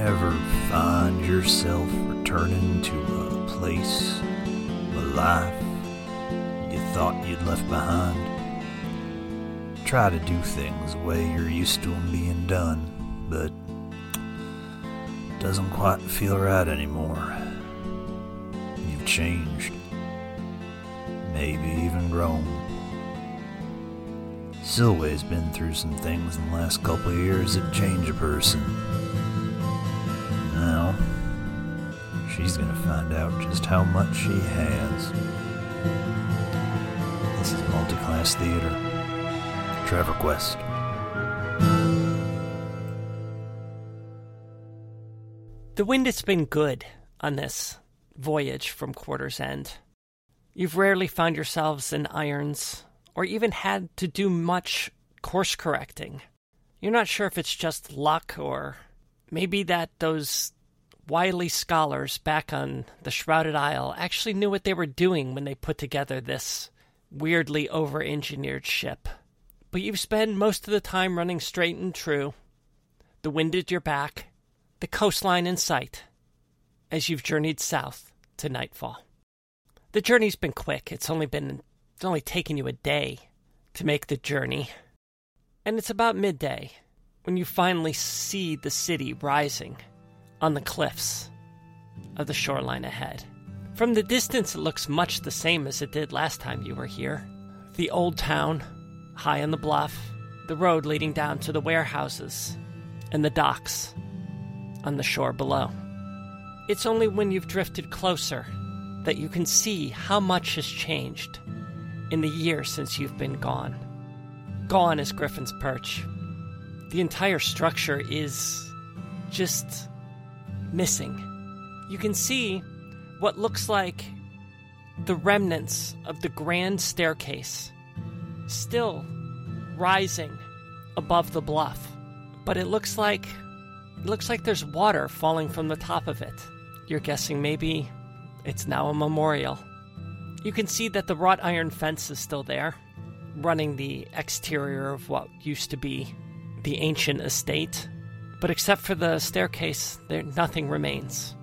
ever find yourself returning to a place, a life you thought you'd left behind, try to do things the way you're used to 'em being done, but doesn't quite feel right anymore. You've changed, maybe even grown. Silwe's been through some things in the last couple years that change a person. She's gonna find out just how much she has. This is Multiclass Theater. Trevor Quest. The wind has been good on this voyage from Quarter's End. You've rarely found yourselves in irons or even had to do much course correcting. You're not sure if it's just luck or maybe that those wily scholars back on the Shrouded Isle actually knew what they were doing when they put together this weirdly over engineered ship. But you've spent most of the time running straight and true, the wind at your back, the coastline in sight, as you've journeyed south to nightfall. The journey's been quick. It's only been it's only taken you a day to make the journey. And it's about midday when you finally see the city rising on the cliffs of the shoreline ahead. From the distance, it looks much the same as it did last time you were here. The old town, high on the bluff, the road leading down to the warehouses, and the docks on the shore below. It's only when you've drifted closer that you can see how much has changed in the year since you've been gone. Gone is Griffin's Perch. The entire structure is just missing. You can see what looks like the remnants of the grand staircase still rising above the bluff. But it looks like it looks like there's water falling from the top of it. You're guessing maybe it's now a memorial. You can see that the wrought iron fence is still there, running the exterior of what used to be the ancient estate. But except for the staircase, there nothing remains.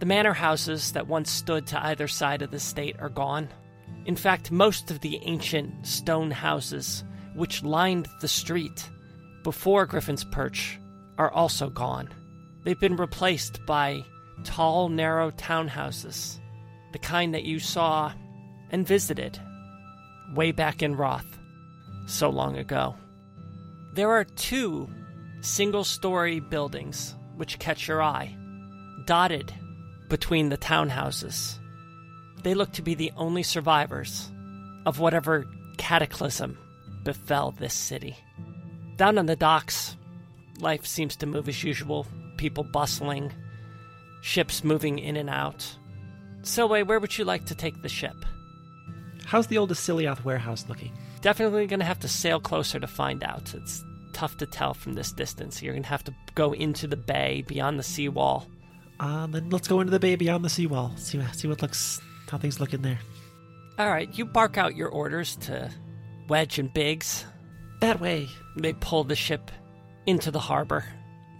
The manor houses that once stood to either side of the estate are gone. In fact, most of the ancient stone houses which lined the street before Griffin's Perch are also gone. They've been replaced by tall, narrow townhouses, the kind that you saw and visited way back in Roth so long ago. There are two single story buildings which catch your eye, dotted between the townhouses. They look to be the only survivors of whatever cataclysm befell this city. Down on the docks, life seems to move as usual, people bustling, ships moving in and out. Silwe, where would you like to take the ship? How's the old Asilioth warehouse looking? Definitely going to have to sail closer to find out. It's tough to tell from this distance. You're going to have to go into the bay beyond the seawall. Uh, then let's go into the bay beyond the seawall. See what see what looks how things look in there. All right, you bark out your orders to Wedge and Biggs. That way. They pull the ship into the harbor.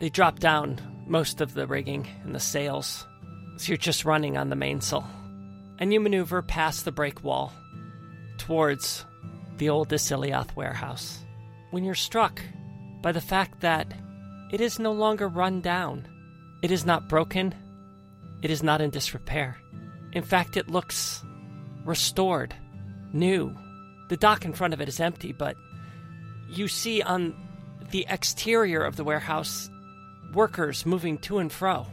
They drop down most of the rigging and the sails, so you're just running on the mainsail. And you maneuver past the break wall towards the old Isilioth warehouse. When you're struck by the fact that it is no longer run down, it is not broken, it is not in disrepair. In fact, it looks restored, new. The dock in front of it is empty, but you see on the exterior of the warehouse workers moving to and fro,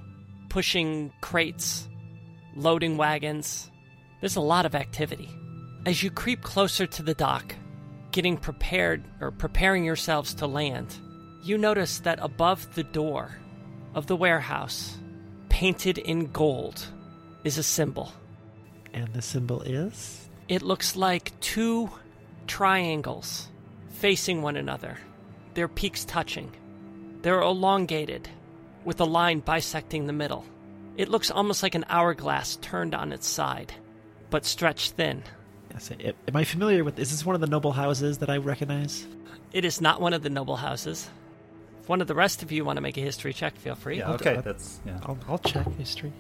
pushing crates, loading wagons. There's a lot of activity. As you creep closer to the dock, getting prepared or preparing yourselves to land, you notice that above the door of the warehouse, painted in gold, is a symbol. And the symbol is? It looks like two triangles facing one another, their peaks touching. They're elongated, with a line bisecting the middle. It looks almost like an hourglass turned on its side, but stretched thin. Yes. Am I familiar with? Is this one of the noble houses that I recognize? It is not one of the noble houses. If one of the rest of you want to make a history check, feel free. Yeah, I'll- okay, I'll- that's yeah. I'll, I'll check history.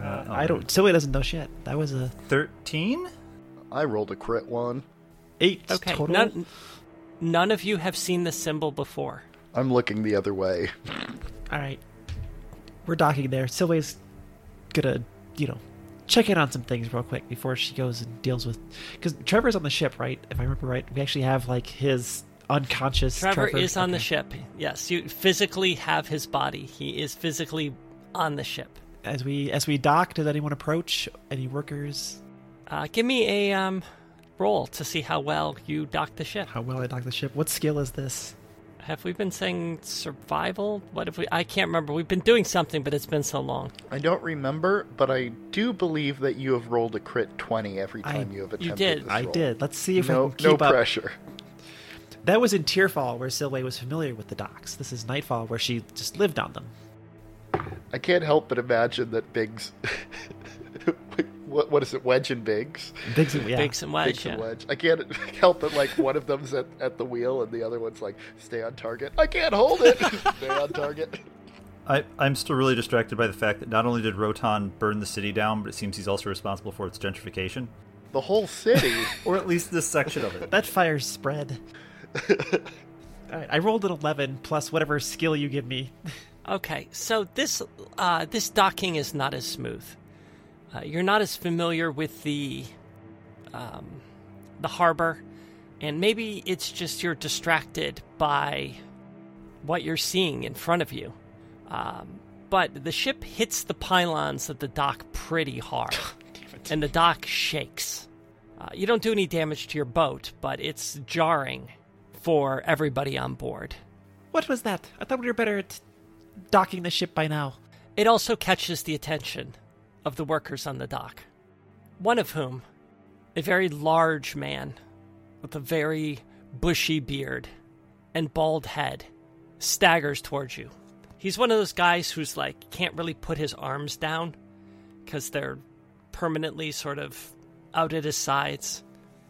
Uh, I don't. Silly doesn't know shit. That was a Thirteen. I rolled a crit one. eight Okay, total. none, none of you have seen the symbol before. I'm looking the other way. All right, we're docking there. Silwe's gonna, you know, check in on some things real quick before she goes and deals with. Because Trevor's on the ship, right? If I remember right, we actually have like his unconscious. Trevor, is on the ship. Yes, you physically have his body. He is physically on the ship. As we as we dock, does anyone approach? Any workers? Uh, give me a um, roll to see how well you dock the ship. How well I dock the ship? What skill is this? Have we been saying survival? What have we? I can't remember. We've been doing something, but it's been so long. I don't remember, but I do believe that you have rolled a crit 20 every I- time you have attempted. you attempted did. this I did. Let's see if no, we can no keep up. pressure. That was in Tearfall, where Silwe was familiar with the docks. This is Nightfall, where she just lived on them. I can't help but imagine that Biggs. what, what is it? Wedge and Biggs? Biggs, yeah. Biggs and Wedge. Biggs yeah. and Wedge. I can't help but like one of them's at, at the wheel and the other one's like, stay on target. I can't hold it. stay on target. I, I'm still really distracted by the fact that not only did Rotan burn the city down, but it seems he's also responsible for its gentrification, The whole city. or at least this section of it. That fire spread. All right, I rolled an 11 plus whatever skill you give me. Okay, so this uh, this docking is not as smooth. Uh, you're not as familiar with the um, the harbor, and maybe it's just you're distracted by what you're seeing in front of you. Um, but the ship hits the pylons of the dock pretty hard, and the dock shakes. Uh, you don't do any damage to your boat, but it's jarring for everybody on board. What was that? I thought we were better at docking the ship by now. It also catches the attention of the workers on the dock, one of whom, a very large man with a very bushy beard and bald head, staggers towards you. He's one of those guys who's like can't really put his arms down because they're permanently sort of out at his sides,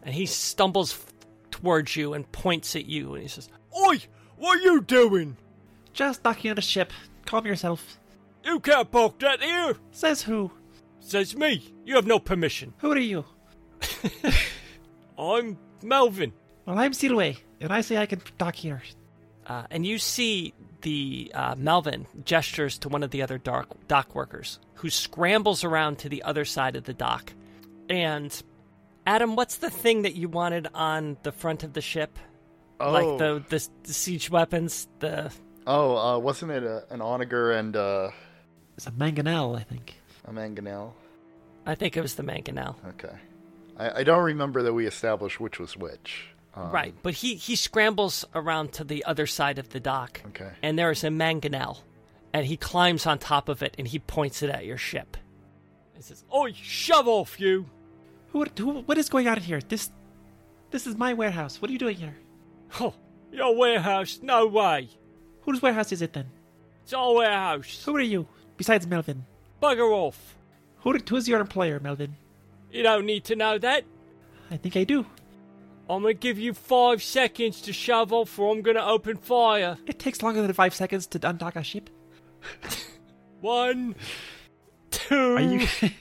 and he stumbles towards you and points at you, and he says, "Oi, what are you doing? Just docking on the ship. Calm yourself. You can't park that here." Says who? Says me. You have no permission. Who are you? I'm Melvin. Well, I'm Silwe, and I say I can dock here. Uh, and you see the uh, Melvin gestures to one of the other dock, dock workers who scrambles around to the other side of the dock. And Adam, what's the thing that you wanted on the front of the ship? Oh, Like the, the the siege weapons, the oh, uh, wasn't it a, an onager and uh, It's a mangonel, I think. a mangonel? I think it was the mangonel. Okay. I, I don't remember that we established which was which. Um, right, but he he scrambles around to the other side of the dock. Okay. and there is a mangonel, and he climbs on top of it and he points it at your ship. He says, "Oi, shove off, you!" Who, who? What is going on here? This, this is my warehouse. What are you doing here? Oh, your warehouse? No way! Whose warehouse is it then? It's our warehouse. Who are you? Besides Melvin. Bugger off! Who, who's your employer, Melvin? You don't need to know that. I think I do. I'm gonna give you five seconds to shove off, or I'm gonna open fire. It takes longer than five seconds to undock a ship. One, two, Are you?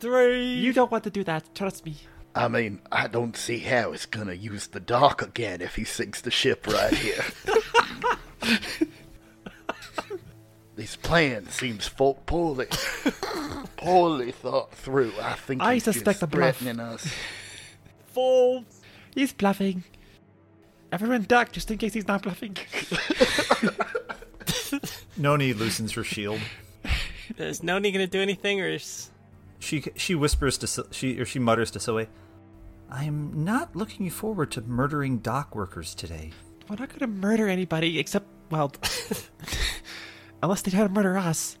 three. you don't want to do that. Trust me. I mean, I don't see how it's gonna use the dock again if he sinks the ship right here. this plan seems fo- poorly, poorly thought through. I think I he's suspect just a bluff. threatening us. four. He's bluffing. Everyone duck just in case he's not bluffing. Noni loosens her shield. Is Noni gonna do anything, or is She she whispers to she or she mutters to Silwe, "I'm not looking forward to murdering dock workers today." We're not gonna murder anybody except, well, unless they try to murder us.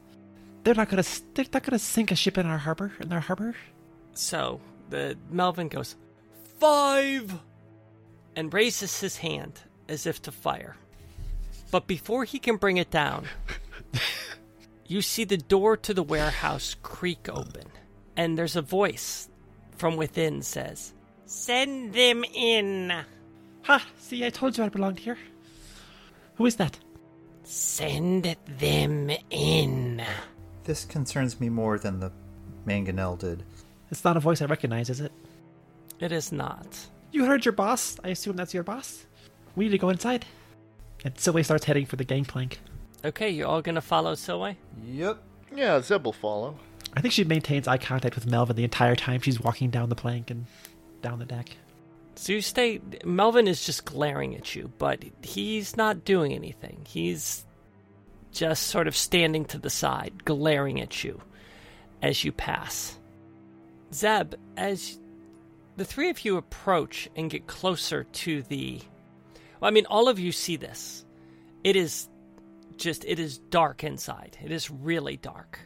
They're not gonna. They're not gonna sink a ship in our harbor. In their harbor. So the Melvin goes five and raises his hand as if to fire. But before he can bring it down, you see the door to the warehouse creak open, and there's a voice from within says, "Send them in." Ha! See, I told you I belonged here. Who is that? Send them in. This concerns me more than the mangonel did. It's not a voice I recognize, is it? It is not. You heard your boss. I assume that's your boss. We need to go inside. And Silwe starts heading for the gangplank. Okay, you all gonna follow Silwe? Yep. Yeah, Zeb will follow. I think she maintains eye contact with Melvin the entire time she's walking down the plank and down the deck. So you stay. Melvin is just glaring at you, but he's not doing anything. He's just sort of standing to the side, glaring at you as you pass. Zeb, as the three of you approach and get closer to the. Well, I mean, all of you see this. It is just, it is dark inside. It is really dark.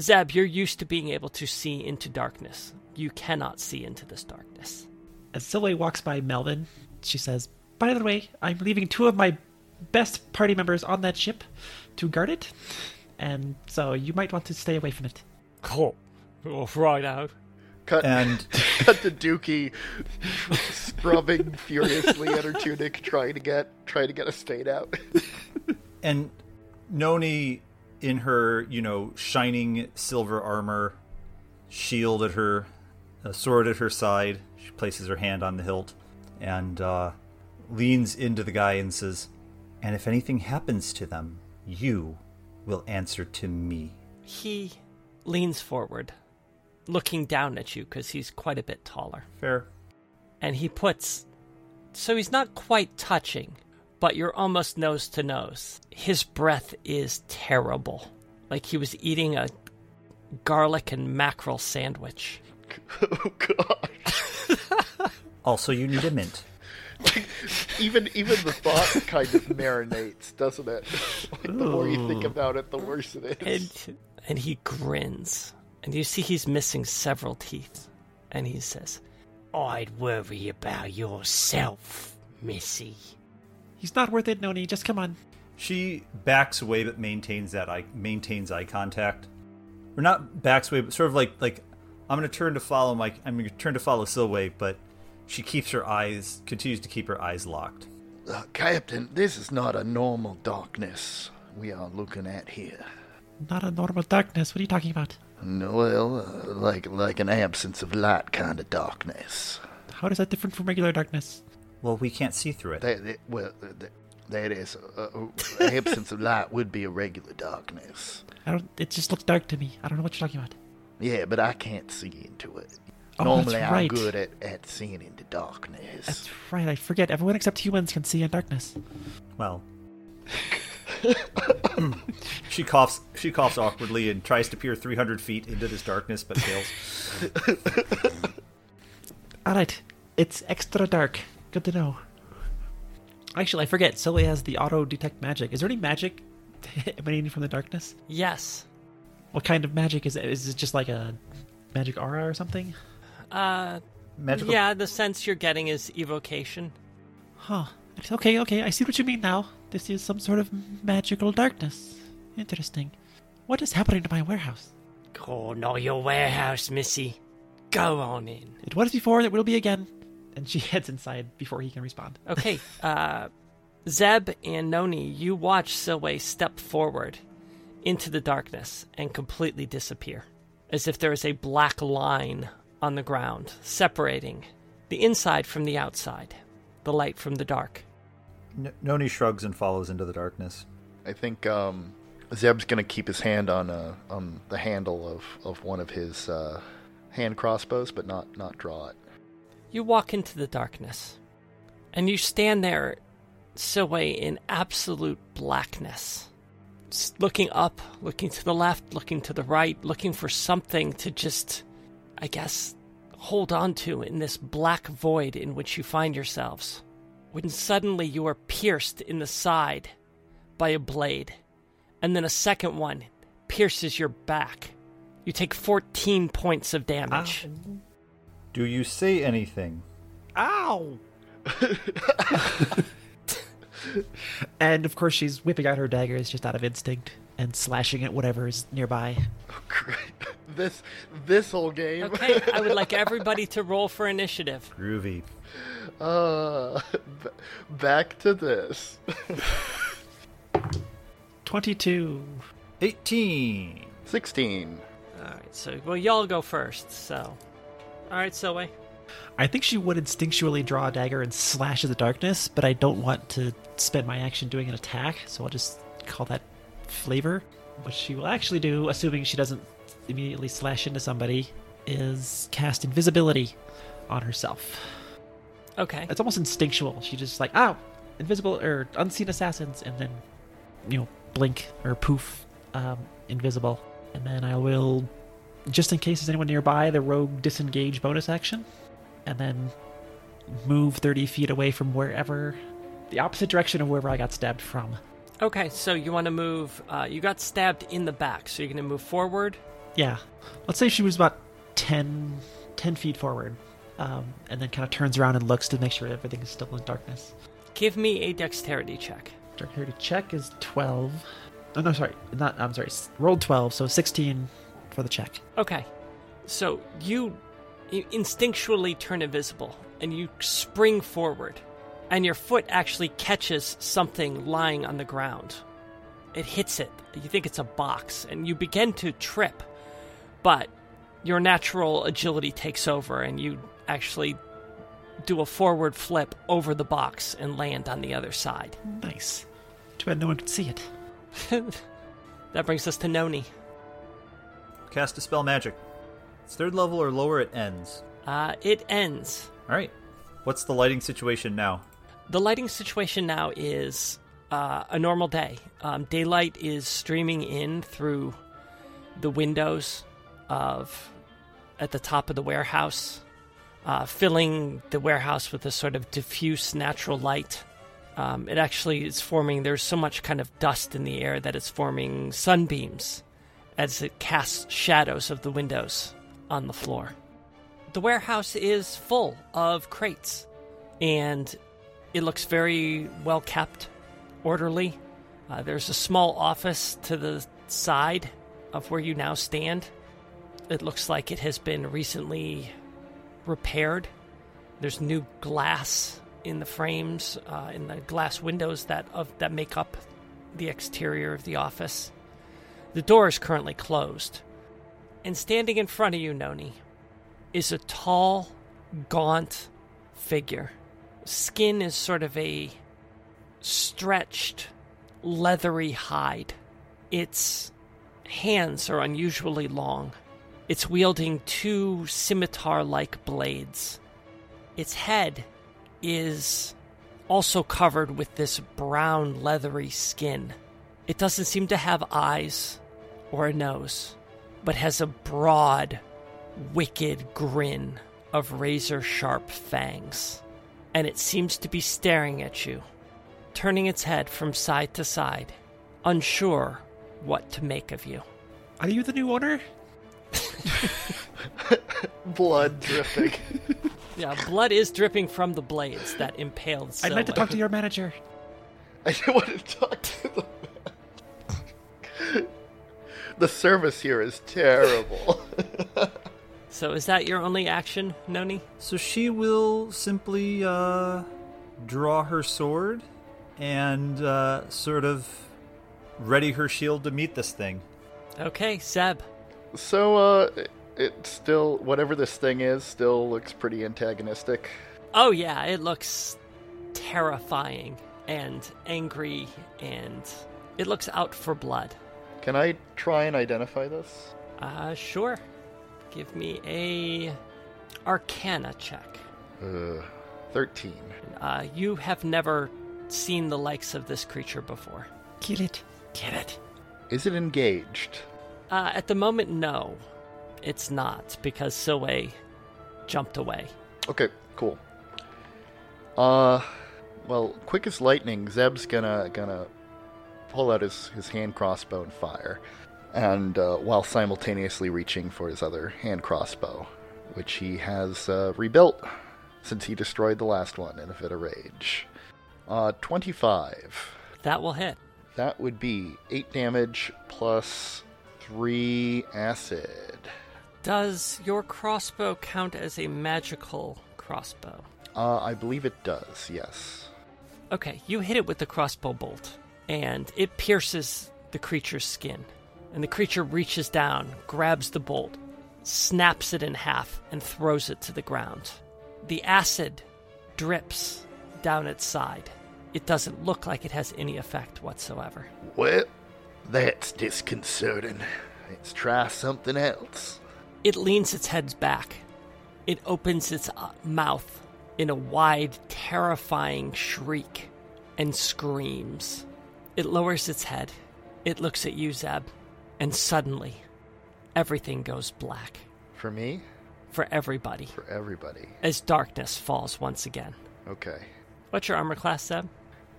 Zeb, you're used to being able to see into darkness. You cannot see into this darkness. As Silwe walks by Melvin, she says, By the way, I'm leaving two of my best party members on that ship to guard it, and so you might want to stay away from it. Cool. Oh, right out. Cut, And cut to Dookie scrubbing furiously at her tunic, trying to get trying to get a stain out. and Noni in her, you know, shining silver armor, shield at her, a sword at her side. She places her hand on the hilt and uh, leans into the guy and says, "And if anything happens to them, you will answer to me." He leans forward, looking down at you because he's quite a bit taller. Fair. And he puts. So he's not quite touching, but you're almost nose to nose. His breath is terrible. Like he was eating a garlic and mackerel sandwich. oh gosh. Also, you need a mint. Even even the thought kind of marinates, doesn't it? Like, the more you think about it, the worse it is. And, and he grins. And you see he's missing several teeth. And he says, I'd worry about yourself, Missy. He's not worth it, Noni. Just come on. She backs away, but maintains that eye maintains eye contact, or not backs away, but sort of like like I'm going to turn to follow my I'm going to turn to follow Silwe, but she keeps her eyes continues to keep her eyes locked. Uh, Captain, this is not a normal darkness we are looking at here. Not a normal darkness. What are you talking about? No, well, uh, like like an absence of light kind of darkness. How is that different from regular darkness? Well, we can't see through it. That, that- well, that, that is, uh, uh, absence of light would be a regular darkness. I don't. It just looks dark to me. I don't know what you're talking about. Yeah, but I can't see into it. Oh, Normally, that's I'm good at, at seeing into darkness. That's right. I forget. Everyone except humans can see in darkness. Well, she coughs. She coughs awkwardly and tries to peer 300 feet into this darkness, but fails. All right. It's extra dark. Good to know. Actually, I forget. Silly has the auto detect magic. Is there any magic emanating from the darkness? Yes. What kind of magic is it? Is it just like a magic aura or something? Uh, Magical. yeah, the sense you're getting is evocation. Huh. Okay, okay. I see what you mean now. This is some sort of magical darkness. Interesting. What is happening to my warehouse? Oh, not your warehouse, Missy. Go on in. It was before, it will be again. And she heads inside before he can respond. Okay, uh, Zeb and Noni, you watch Silwe step forward into the darkness and completely disappear, as if there is a black line on the ground separating the inside from the outside, the light from the dark. N- Noni shrugs and follows into the darkness. I think um, Zeb's gonna keep his hand on uh, on the handle of, of one of his uh, hand crossbows, but not not draw it. You walk into the darkness, and you stand there, Silwe, in absolute blackness. S- Looking up, looking to the left, looking to the right, looking for something to just, I guess, hold on to in this black void in which you find yourselves. When suddenly you are pierced in the side by a blade, and then a second one pierces your back. You take 14 points of damage. Ah. Do you say anything? Ow! and of course, she's whipping out her daggers just out of instinct and slashing at whatever is nearby. Oh, great. this this whole game. Okay, I would like everybody to roll for initiative. Groovy. Uh, b- back to this. 22. 18. 16. All right, so well, y'all go first. So, all right, Silwe. I think she would instinctually draw a dagger and slash at the darkness, but I don't want to spend my action doing an attack, so I'll just call that flavor. What she will actually do, assuming she doesn't immediately slash into somebody, is cast invisibility on herself. Okay. It's almost instinctual. She just like, oh, invisible or unseen assassins, and then, you know, blink or poof, um, invisible. And then I will, just in case there's anyone nearby, the rogue disengage bonus action, and then move 30 feet away from wherever, the opposite direction of wherever I got stabbed from. Okay, so you want to move. Uh, you got stabbed in the back, so you're going to move forward. Yeah. Let's say she was about 10, 10 feet forward, um, and then kind of turns around and looks to make sure everything is still in darkness. Give me a dexterity check. Dexterity check is 12. Oh, no, sorry. Not, I'm sorry. Rolled 12, so 16 for the check. Okay, so you, you instinctually turn invisible and you spring forward, and your foot actually catches something lying on the ground. It hits it. You think it's a box, and you begin to trip, but your natural agility takes over, and you actually do a forward flip over the box and land on the other side. Nice. Too bad no one could see it. that brings us to Noni. Cast a spell magic. It's third level or lower, it ends. Uh, it ends. All right. What's the lighting situation now? The lighting situation now is uh, a normal day. Um, daylight is streaming in through the windows of at the top of the warehouse, uh, filling the warehouse with a sort of diffuse natural light. Um, it actually is forming. There's so much kind of dust in the air that it's forming sunbeams as it casts shadows of the windows on the floor. The warehouse is full of crates, and it looks very well kept, orderly. Uh, there's a small office to the side of where you now stand. It looks like it has been recently repaired. There's new glass in the frames, uh, in the glass windows that of that make up the exterior of the office. The door is currently closed, and standing in front of you, Noni, is a tall, gaunt figure skin is sort of a stretched, leathery hide. Its hands are unusually long. It's wielding two scimitar like blades. Its head is also covered with this brown, leathery skin. It doesn't seem to have eyes or a nose, but has a broad, wicked grin of razor sharp fangs and it seems to be staring at you, turning its head from side to side, unsure what to make of you. Are you the new owner? Blood dripping. Yeah, blood is dripping from the blades that impaled I'd like to talk to your manager. I don't want to talk to the man. The service here is terrible. So is that your only action, Noni? So she will simply uh, draw her sword and uh, sort of ready her shield to meet this thing. Okay, Zeb. so, uh, it- it still, whatever this thing is, still looks pretty antagonistic. Oh yeah, it looks terrifying and angry and it looks out for blood. Can I try and identify this? Uh sure. Give me a arcana check. Uh, 13. Uh, you have never seen the likes of this creature before. Kill it. Kill it. Is it engaged? Uh, at the moment, no, it's not because Silwe jumped away. Okay, cool. Uh, well, quick as lightning, Zeb's gonna gonna pull out his, his hand crossbow and fire, and uh, while simultaneously reaching for his other hand crossbow, which he has uh, rebuilt since he destroyed the last one in a fit of rage. Uh, 25. That will hit. That would be 8 damage plus 3 acid. Does your crossbow count as a magical crossbow? Uh, I believe it does, yes. Okay, you hit it with the crossbow bolt, and it pierces the creature's skin. And the creature reaches down, grabs the bolt, snaps it in half, and throws it to the ground. The acid drips down its side. It doesn't look like it has any effect whatsoever. Well, that's disconcerting. Let's try something else. It leans its head back. It opens its uh, mouth in a wide, terrifying shriek and screams. It lowers its head. It looks at you, Zeb, and suddenly, everything goes black For me? for everybody For everybody. as darkness falls once again. Okay. What's your armor class, Zeb?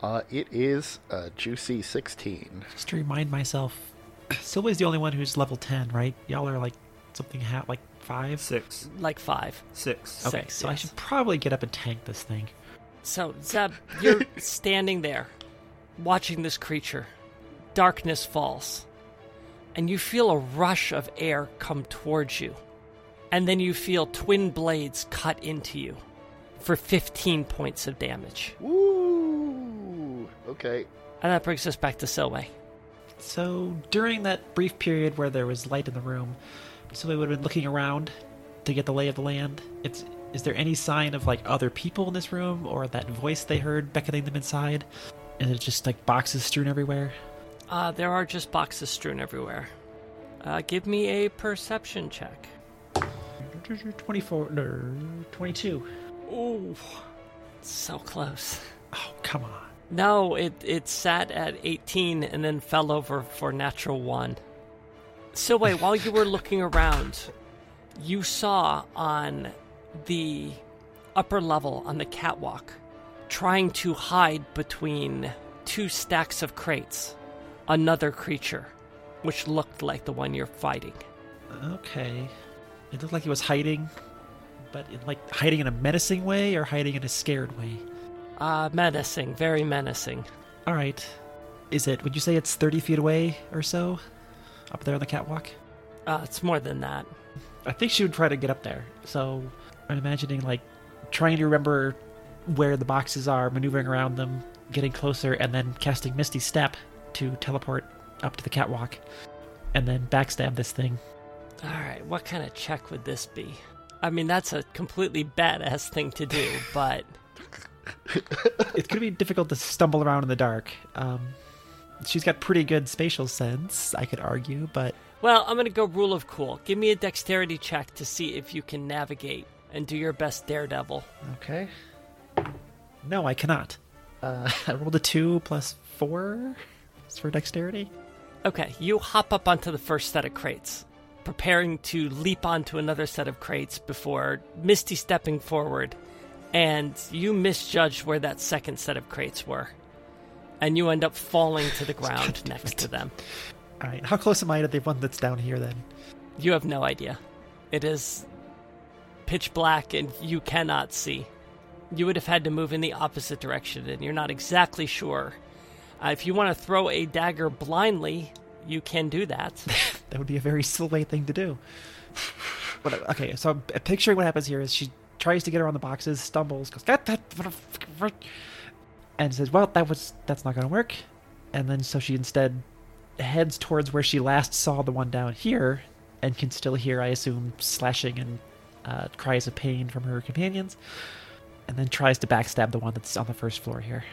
Uh, it is a juicy 16. Just to remind myself, Sylvia's the only one who's level 10, right? Y'all are like something ha- like 5? Six. Like five. Six. Okay, Six, so I should probably get up and tank this thing. So, Zeb, you're standing there, watching this creature. Darkness falls, and you feel a rush of air come towards you. And then you feel twin blades cut into you for 15 points of damage. Woo! Okay. And that brings us back to Silwe. So during that brief period where there was light in the room, Sylvia would have been looking around to get the lay of the land. It's is there any sign of like other people in this room or that voice they heard beckoning them inside? And it's just like boxes strewn everywhere. Uh, there are just boxes strewn everywhere. Uh, give me a perception check. 24 no, 22. Ooh, so close. Oh, come on. No, it it sat at 18 and then fell over for natural one. So wait, while you were looking around, you saw on the upper level on the catwalk, trying to hide between two stacks of crates, another creature, which looked like the one you're fighting. Okay. It looked like he was hiding, but in, like hiding in a menacing way or hiding in a scared way. Uh, menacing, very menacing. All right. Is it? Would you say it's 30 feet away or so? Up there on the catwalk? Uh, it's more than that. I think she would try to get up there. So I'm imagining like trying to remember where the boxes are, maneuvering around them, getting closer, and then casting Misty Step to teleport up to the catwalk, and then backstab this thing. All right, what kind of check would this be? I mean, that's a completely badass thing to do, but It's going to be difficult to stumble around in the dark. Um, she's got pretty good spatial sense, I could argue, but well, I'm gonna go rule of cool. Give me a dexterity check to see if you can navigate and do your best daredevil. okay. No, I cannot. Uh, I rolled a two plus four for dexterity. Okay, you hop up onto the first set of crates, preparing to leap onto another set of crates before Misty stepping forward, and you misjudged where that second set of crates were. And you end up falling to the ground next to them. All right, how close am I to the one that's down here then? You have no idea. It is pitch black and you cannot see. You would have had to move in the opposite direction, and you're not exactly sure. Uh, if you want to throw a dagger blindly, you can do that. That would be a very silly thing to do. But, okay, so I'm picturing what happens here is she tries to get around the boxes, stumbles, goes, "Get that," and says, "Well, that was that's not going to work." And then so she instead heads towards where she last saw the one down here, and can still hear, I assume, slashing and uh, cries of pain from her companions, and then tries to backstab the one that's on the first floor here.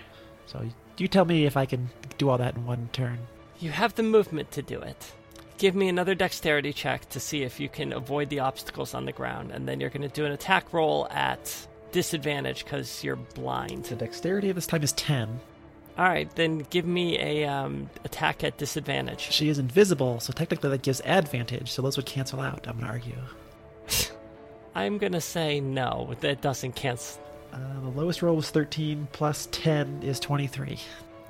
So you tell me if I can do all that in one turn. you have the movement to do it. Give me another dexterity check to see if you can avoid the obstacles on the ground, and then you're going to do an attack roll at disadvantage because you're blind. So dexterity this time is ten. All right, then give me a um, attack at disadvantage. She is invisible, so technically that gives advantage, so those would cancel out, I'm gonna argue. I'm gonna say no. That doesn't cancel. Uh, the lowest roll was 13, plus 10 is 23.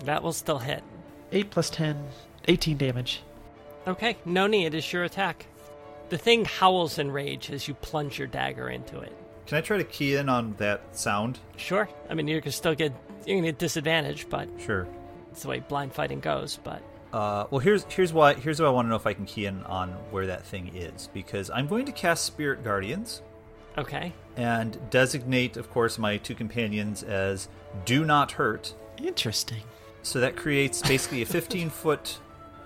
That will still hit. 8 plus 10, 18 damage. Okay, Noni, it is your attack. The thing howls in rage as you plunge your dagger into it. Can I try to key in on that sound? Sure, I mean you can still get you can get disadvantage, but Sure. it's the way blind fighting goes. But Uh, well, here's here's why here's what I want to know if I can key in on where that thing is because I'm going to cast Spirit Guardians okay, and designate, of course, my two companions as do not hurt. Interesting. So that creates basically a 15 foot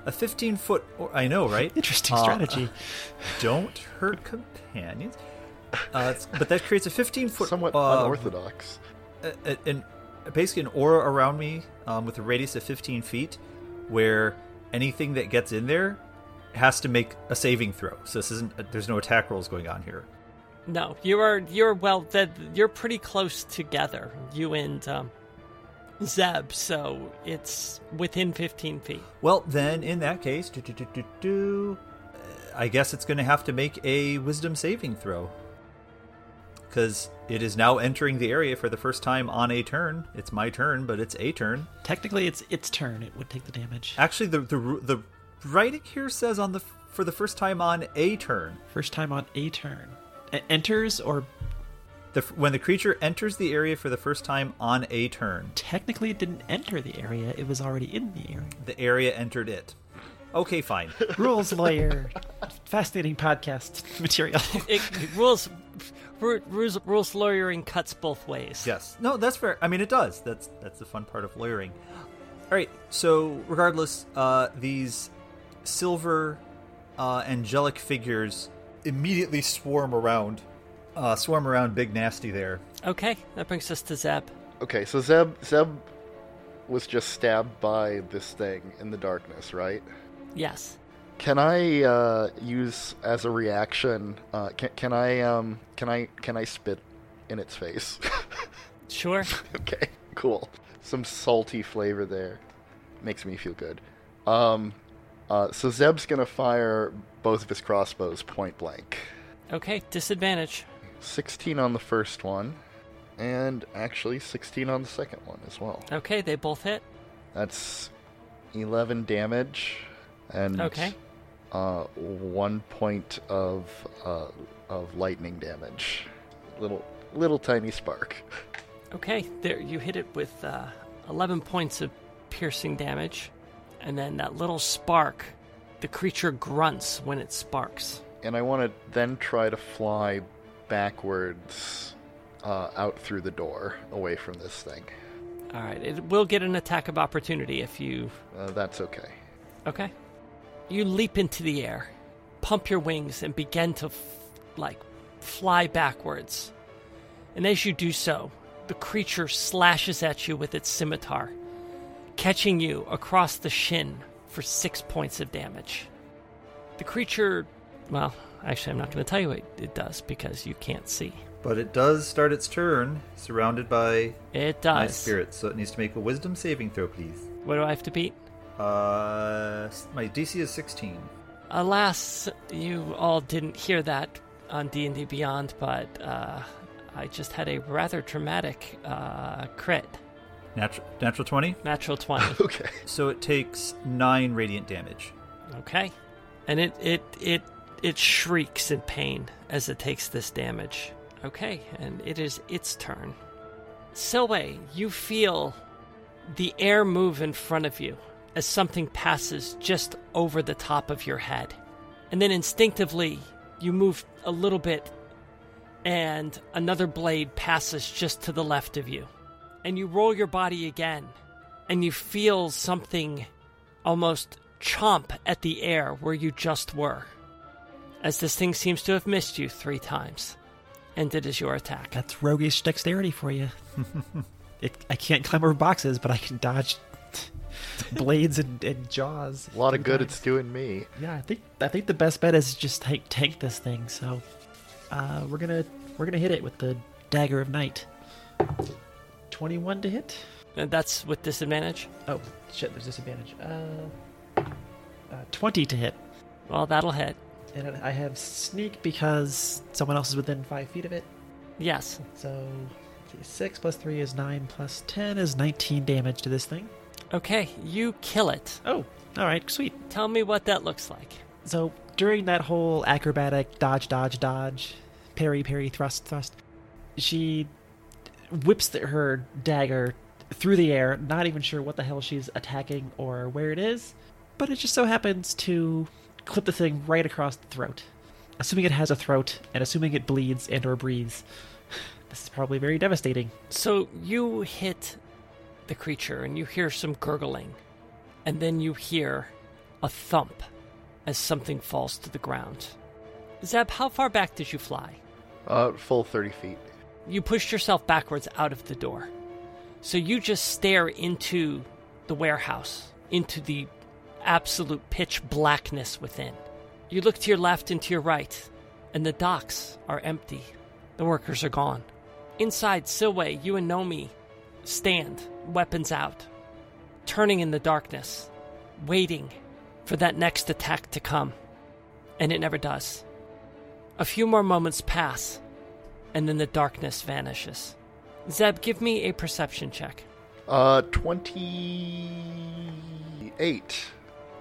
A 15 foot. I know, right? Interesting Uh, strategy. Don't hurt companions. Uh, but that creates a 15 foot. Somewhat uh, unorthodox. a- a- an basically an aura around me um, with a radius of 15 feet, where anything that gets in there has to make a saving throw. So this isn't. There's no attack rolls going on here. No, you are you're well. That you're pretty close together, you and um, Zeb. So it's within 15 feet. Well, then in that case, do, do, do, do, do, uh, I guess it's going to have to make a Wisdom saving throw because it is now entering the area for the first time on a turn. It's my turn, but it's a turn. Technically, it's its turn. It would take the damage. Actually, the the the writing here says on the for the first time on a turn. First time on a turn. Enters or The, when the creature enters the area for the first time on a turn, technically it didn't enter the area. It was already in the area. the area entered it. Okay, fine. Rules lawyer. Fascinating podcast material. It, rules, ru- rules, rules lawyering cuts both ways. Yes. No, that's fair. I mean, it does. That's that's the fun part of lawyering. All right. So, regardless, uh, these silver uh, angelic figures immediately swarm around, uh, swarm around Big Nasty there. Okay, that brings us to Zeb. Okay, so Zeb Zeb was just stabbed by this thing in the darkness, right? Yes. Can I uh, use as a reaction? Uh, can, can I um can I can I spit in its face? Sure. okay, cool. Some salty flavor there makes me feel good. Um, uh, so Zeb's gonna fire both of his crossbows point blank. Okay, disadvantage. 16 on the first one, and actually 16 on the second one as well. Okay, they both hit. That's 11 damage, and Okay. uh, one point of uh, of lightning damage. Little little tiny spark. Okay, there you hit it with uh, 11 points of piercing damage, and then that little spark. The creature grunts when it sparks. And I want to then try to fly backwards uh, out through the door, away from this thing. All right, it will get an attack of opportunity if you. Uh, that's okay. Okay. You leap into the air, pump your wings, and begin to, f- like, fly backwards. And as you do so, the creature slashes at you with its scimitar, catching you across the shin for six points of damage. The creature, well, actually, I'm not going to tell you what it does because you can't see. But it does start its turn surrounded by It my spirit, so it needs to make a Wisdom saving throw, please. What do I have to beat? Uh, my DC is 16. Alas, you all didn't hear that on D&D Beyond, but uh, I just had a rather dramatic uh, crit. Natural natural 20. Natural 20. Okay. So it takes nine radiant damage. okay. And it, it, it, it shrieks in pain as it takes this damage. Okay, and it is its turn. Silwe, you feel the air move in front of you as something passes just over the top of your head. And then instinctively, you move a little bit, and another blade passes just to the left of you. And you roll your body again, and you feel something almost chomp at the air where you just were. As this thing seems to have missed you three times. And it is your attack. That's roguish dexterity for you. it, I can't climb over boxes, but I can dodge blades and, and jaws. A lot of good times. it's doing me. Yeah, I think I think the best bet is just take tank this thing. So uh, we're gonna we're gonna hit it with the dagger of night. Twenty-one to hit. And that's with disadvantage. Oh shit! There's disadvantage. Uh, uh, Twenty to hit, Well, that'll hit. and I have sneak because someone else is within five feet of it. Yes. So six plus three is nine plus ten is nineteen damage to this thing. Okay, you kill it. Oh, all right, sweet. Tell me what that looks like. So during that whole acrobatic dodge, dodge, dodge, parry, parry, thrust, thrust, she whips the, her dagger through the air, not even sure what the hell she's attacking or where it is, but it just so happens to clip the thing right across the throat. Assuming it has a throat, and assuming it bleeds and or breathes, this is probably very devastating. So you hit the creature and you hear some gurgling. And then you hear a thump as something falls to the ground. Zeb, how far back did you fly? Uh, full 30 feet. You pushed yourself backwards out of the door. So you just stare into the warehouse, into the absolute pitch blackness within. You look to your left and to your right, and the docks are empty. The workers are gone. Inside Silwe, you and Nomi stand, weapons out, turning in the darkness, waiting for that next attack to come. And it never does. A few more moments pass, and then the darkness vanishes. Zeb, give me a perception check. Uh, 28.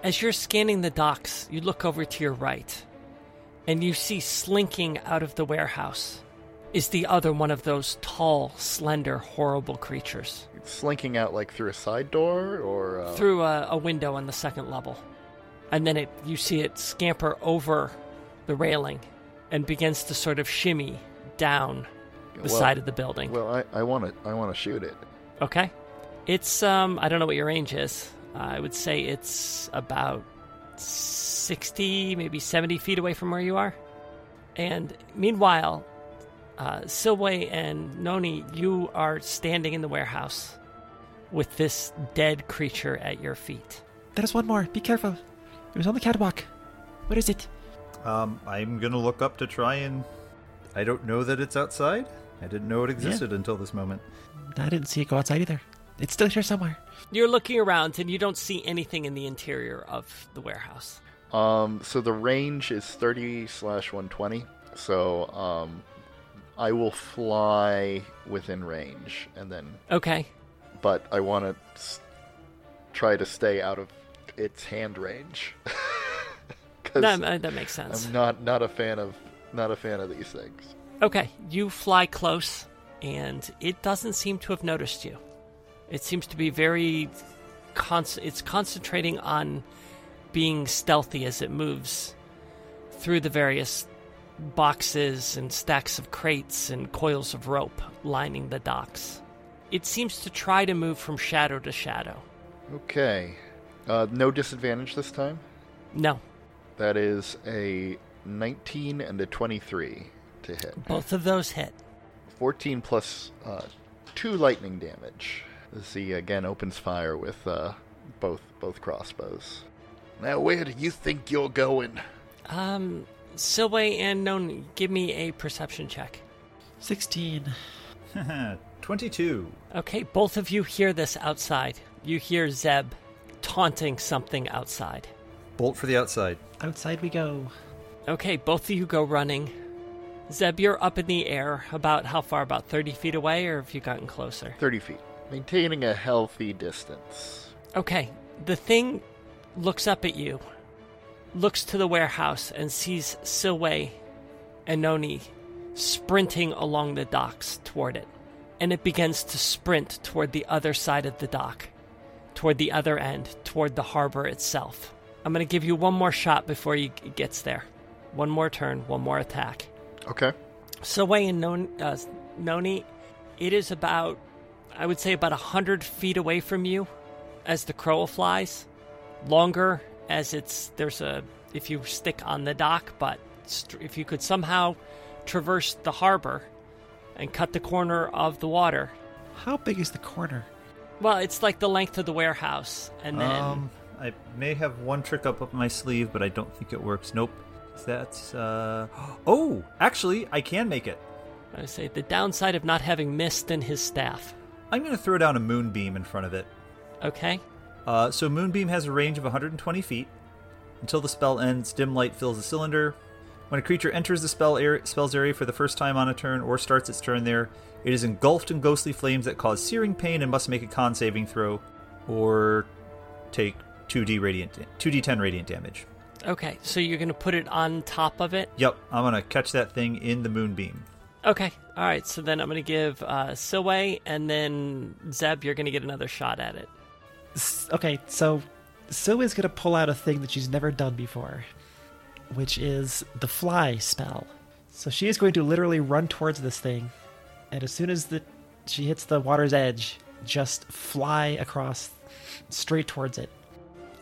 As you're scanning the docks, you look over to your right, and you see slinking out of the warehouse is the other one of those tall, slender, horrible creatures It's slinking out like through a side door or. Uh... through a, a window on the second level. And then it, you see it scamper over the railing and begins to sort of shimmy down the Well- side of the building. Well, I, I want to I want to shoot it. Okay. It's um I don't know what your range is. I would say it's about 60, maybe 70 feet away from where you are. And meanwhile, uh, Silwe and Noni, you are standing in the warehouse with this dead creature at your feet. There's one more. Be careful. It was on the catwalk. What is it? Um, I'm gonna look up to try and. I don't know that it's outside. I didn't know it existed until this moment. I didn't see it go outside either. It's still here somewhere. You're looking around and you don't see anything in the interior of the warehouse. Um, so the range is 30 slash 120. So um, I will fly within range, and then, Okay. but I want to s- try to stay out of its hand range. That, uh, that makes sense. I'm not not a fan of not a fan of these things. Okay, you fly close, and it doesn't seem to have noticed you. It seems to be very. Con- it's concentrating on being stealthy as it moves through the various boxes and stacks of crates and coils of rope lining the docks. It seems to try to move from shadow to shadow. Okay, uh, no disadvantage this time. No, That is a 19 and a 23 to hit. both of those hit. 14 plus uh, two lightning damage. As he again opens fire with uh, both both crossbows. Now, where do you think you're going? Um, Silwe and Non, give me a perception check. 16. 22. Okay, both of you hear this outside. You hear Zeb taunting something outside. Bolt for the outside. Outside we go. Okay, both of you go running. Zeb, you're up in the air. About how far? About 30 feet away, or have you gotten closer? 30 feet. Maintaining a healthy distance. Okay, the thing looks up at you, looks to the warehouse, and sees Silwe and Noni sprinting along the docks toward it. And it begins to sprint toward the other side of the dock, toward the other end, toward the harbor itself. I'm going to give you one more shot before he gets there. One more turn, one more attack. Okay. Silwe and Non- uh, Noni, it is about, I would say, about a hundred feet away from you, as the crow flies. Longer as it's there's a if you stick on the dock, but st- if you could somehow traverse the harbor and cut the corner of the water, How big is the corner? well, it's like the length of the warehouse, and then Um, I may have one trick up up my sleeve, but I don't think it works. Nope. That's uh. Oh, actually, I can make it. I say the downside of not having mist in his staff. I'm going to throw down a moonbeam in front of it. Okay, Uh, so Moonbeam has a range of 120 feet. Until the spell ends, dim light fills the cylinder. When a creature enters the spell area, spell's area for the first time on a turn or starts its turn there, it is engulfed in ghostly flames that cause searing pain and must make a con saving throw or take 2d radiant 2d10 radiant damage. Okay. So you're gonna put it on top of it. Yep, I'm going to catch that thing in the Moonbeam. Okay. All right. So then I'm going to give uh, Silwe and then Zeb, you're going to get another shot at it. S- Okay, so Silwe's gonna pull out a thing that she's never done before, which is the fly spell. So she is going to literally run towards this thing, and as soon as the she hits the water's edge, just fly across straight towards it.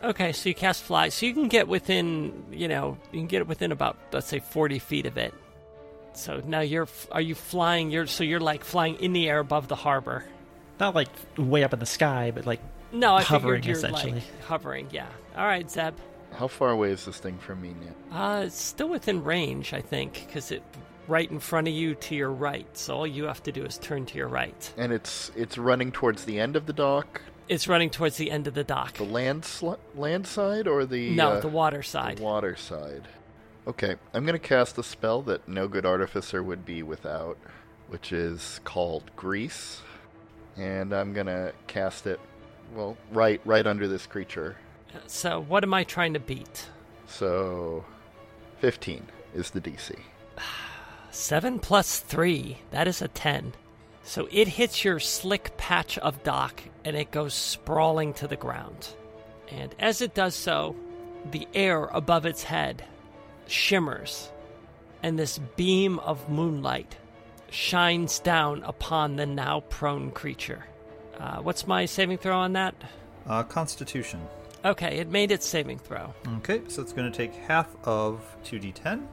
Okay, so you cast fly, so you can get within, you know, you can get within about let's say forty feet of it. So now you're, are you flying? You're so you're like flying in the air above the harbor. Not like way up in the sky, but like No, I Hovering, you're essentially. like hovering. Yeah. All right, Zeb. How far away is this thing from me now? Uh, it's still within range, I think, because it right in front of you to your right. So all you have to do is turn to your right. And it's it's running towards the end of the dock, It's running towards the end of the dock. the land sl- land side, or the no, uh, the water side. the water side. Okay, I'm gonna cast a spell that no good artificer would be without, which is called Grease, and I'm gonna cast it, well, right right under this creature. So what am I trying to beat? So, 15 is the DC. Seven plus three. That is a ten. So it hits your slick patch of dock and it goes sprawling to the ground. And as it does so, the air above its head shimmers, and this beam of moonlight shines down upon the now prone creature. Uh, what's my saving throw on that? Uh, Constitution. Okay, it made its saving throw. Okay, so it's going to take half of 2d10.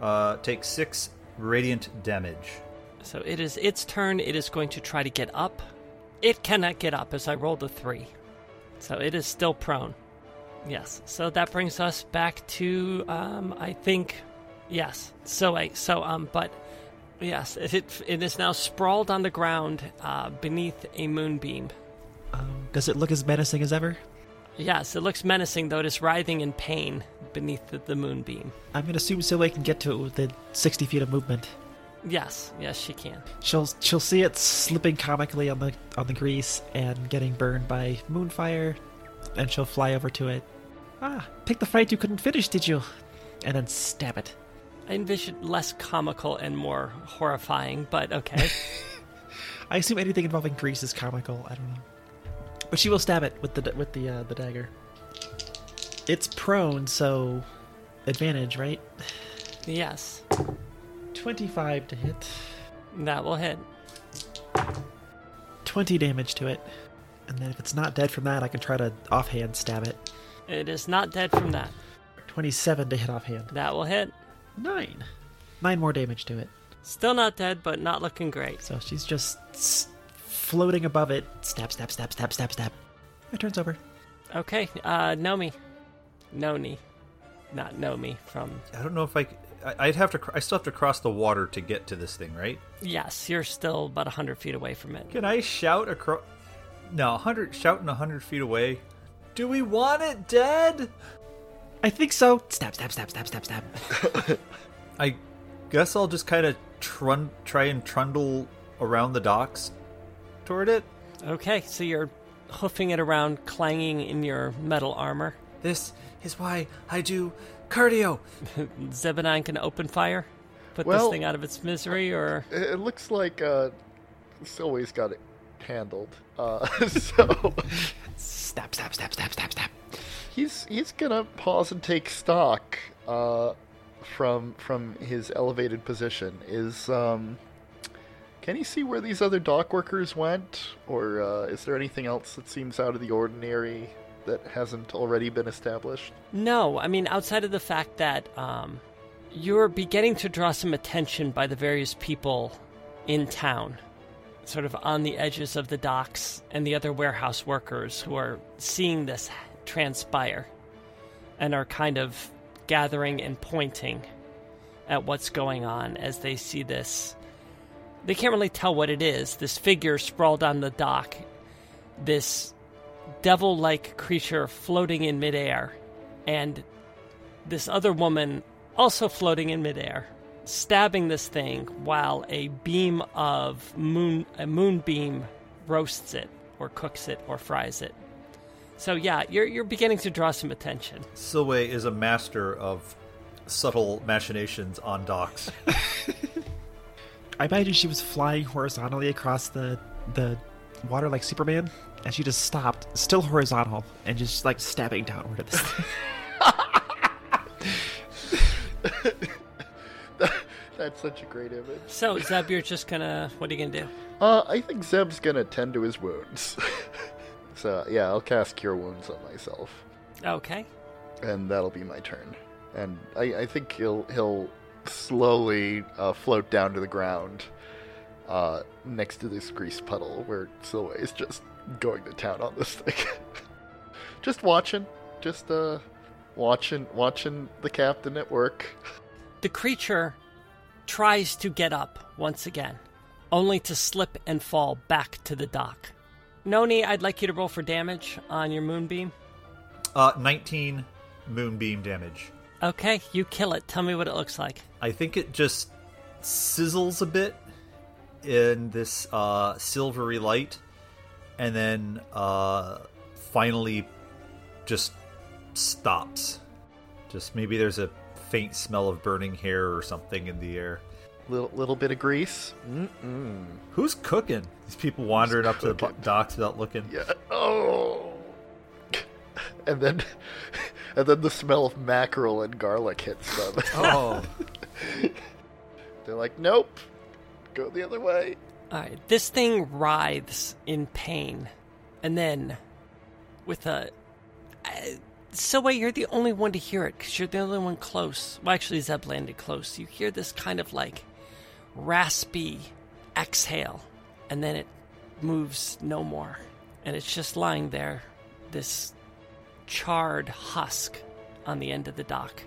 Uh, take 6 radiant damage. So it is its turn. It is going to try to get up. It cannot get up as I rolled a three. So it is still prone. Yes. So that brings us back to um I think yes. So I so um but yes, it it, is now sprawled on the ground uh, beneath a moonbeam. um, does it look as menacing as ever? Yes, it looks menacing though it is writhing in pain beneath the, the moonbeam. I'm gonna assume Silwe can get to it within 60 feet of movement. Yes, yes she can. She'll she'll see it slipping comically on the on the grease and getting burned by moonfire, and she'll fly over to it. Ah, pick the fight you couldn't finish, did you? And then stab it. I envisioned less comical and more horrifying, but okay. I assume anything involving grease is comical. I don't know, but she will stab it with the with the uh, the dagger. It's prone, so advantage, right? yes. Twenty-five to hit. That will hit. 20 damage to it. And then if it's not dead from that, I can try to offhand stab it. It is not dead from that. 27 to hit offhand. That will hit. 9. 9 more damage to it. Still not dead, but not looking great. So she's just s- floating above it. Stab, stab, stab, stab, stab, stab. My turn's over. Okay, uh, Nomi. Noni. Not know me from. I don't know if I. I'd have to. I still have to cross the water to get to this thing, right? Yes, you're still about 100 feet away from it. Can I shout across? No, hundred shouting hundred feet away. Do we want it dead? I think so. Stab, stab, stab, stab, stab, stab. I guess I'll just kind of trun- try and trundle around the docks toward it. Okay, so you're hoofing it around, clanging in your metal armor. This is why I do cardio. Zebadyne can open fire? Put Well- this thing out of its misery, or. It it looks like uh, Silwe's got it handled. Uh, so stab, stab, stab, stab, stab, stab. he's he's gonna pause and take stock uh, from from his elevated position. Is um, can he see where these other dock workers went, or uh, is there anything else that seems out of the ordinary that hasn't already been established? No, I mean, outside of the fact that um, you're beginning to draw some attention by the various people in town, sort of on the edges of the docks, and the other warehouse workers who are seeing this transpire and are kind of gathering and pointing at what's going on as they see this. They can't really tell what it is. This figure sprawled on the dock, this devil like creature floating in midair, and this other woman also floating in midair, stabbing this thing while a beam of moon a moonbeam roasts it or cooks it or fries it. So yeah, you're you're beginning to draw some attention. Silwe is a master of subtle machinations on docks. I imagine she was flying horizontally across the the water like Superman, and she just stopped, still horizontal, and just like stabbing downward at this thing. That's such a great image. So Zeb, you're just gonna what are you gonna do? Uh, I think Zeb's gonna tend to his wounds. so yeah, I'll cast Cure Wounds on myself. Okay. and that'll be my turn. And I, I think he'll he'll slowly uh, float down to the ground uh, next to this grease puddle where Silwe is just going to town on this thing. just watching, just uh, watching, watching the captain at work. The creature tries to get up once again, only to slip and fall back to the dock. Noni, I'd like you to roll for damage on your moonbeam. Uh, 19 moonbeam damage. Okay, you kill it. Tell me what it looks like. I think it just sizzles a bit in this uh, silvery light, and then uh, finally just stops. Just maybe there's a faint smell of burning hair or something in the air. Little little bit of grease. Mm-mm. Who's cooking? These people wandering up to the docks without looking. Yeah. Oh. And then, and then the smell of mackerel and garlic hits them. Oh, They're like, nope, go the other way. All right, this thing writhes in pain, and then, with a, uh, so wait, you're the only one to hear it because you're the only one close. Well, actually, Zeb landed close. You hear this kind of like raspy exhale, and then it moves no more, and it's just lying there, this charred husk on the end of the dock.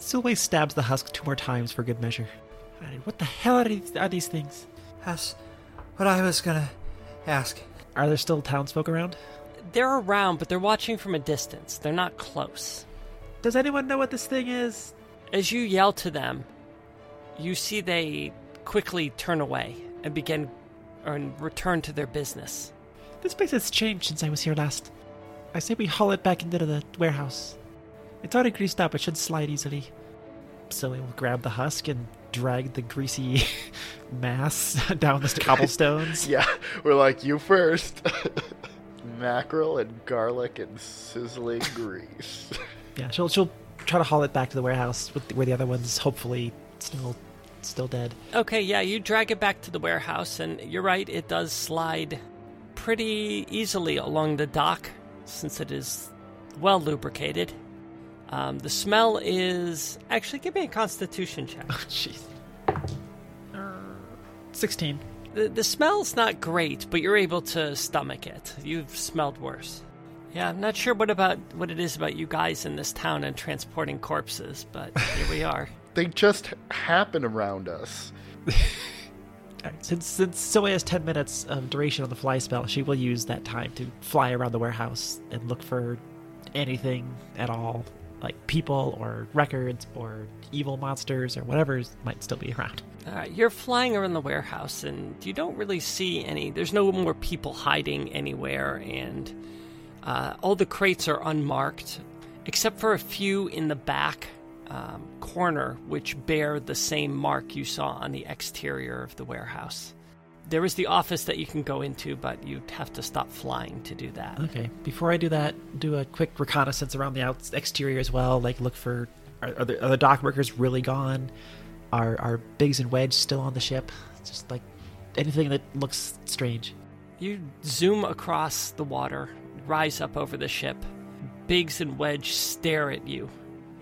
Silwe stabs the husk two more times for good measure. Alright, What the hell are these, are these things? that's what I was gonna ask. Are there still townsfolk around? They're around, but they're watching from a distance. They're not close. Does anyone know what this thing is? As you yell to them, you see they quickly turn away and begin or return to their business. This place has changed since I was here last. I say we haul it back into the warehouse. It's already greased up, it should slide easily. So we will grab the husk and drag the greasy mass down the cobblestones. Yeah, we're like, you first. mackerel and garlic and sizzling grease. Yeah, she'll she'll try to haul it back to the warehouse with where the other one's hopefully still still dead. Okay, yeah, you drag it back to the warehouse, and you're right, it does slide pretty easily along the dock since it is well lubricated. Um, the smell is. Actually, give me a constitution check. Oh jeez. Uh, Sixteen. The, the smell's not great, but you're able to stomach it. You've smelled worse. Yeah, I'm not sure what about what it is about you guys in this town and transporting corpses, but here we are. they just happen around us. Alright, Since since Zoe has ten minutes of duration on the fly spell, she will use that time to fly around the warehouse and look for anything at all, like people or records or evil monsters or whatever might still be around. Right, you're flying around the warehouse, and you don't really see any. There's no more people hiding anywhere, and uh, all the crates are unmarked, except for a few in the back um, corner, which bear the same mark you saw on the exterior of the warehouse. There is the office that you can go into, but you'd have to stop flying to do that. Okay, before I do that, do a quick reconnaissance around the out- exterior as well. Like look for are, are, the, are the dock workers really gone? Are are Biggs and Wedge still on the ship? Just like anything that looks strange. You zoom across the water, rise up over the ship. Biggs and Wedge stare at you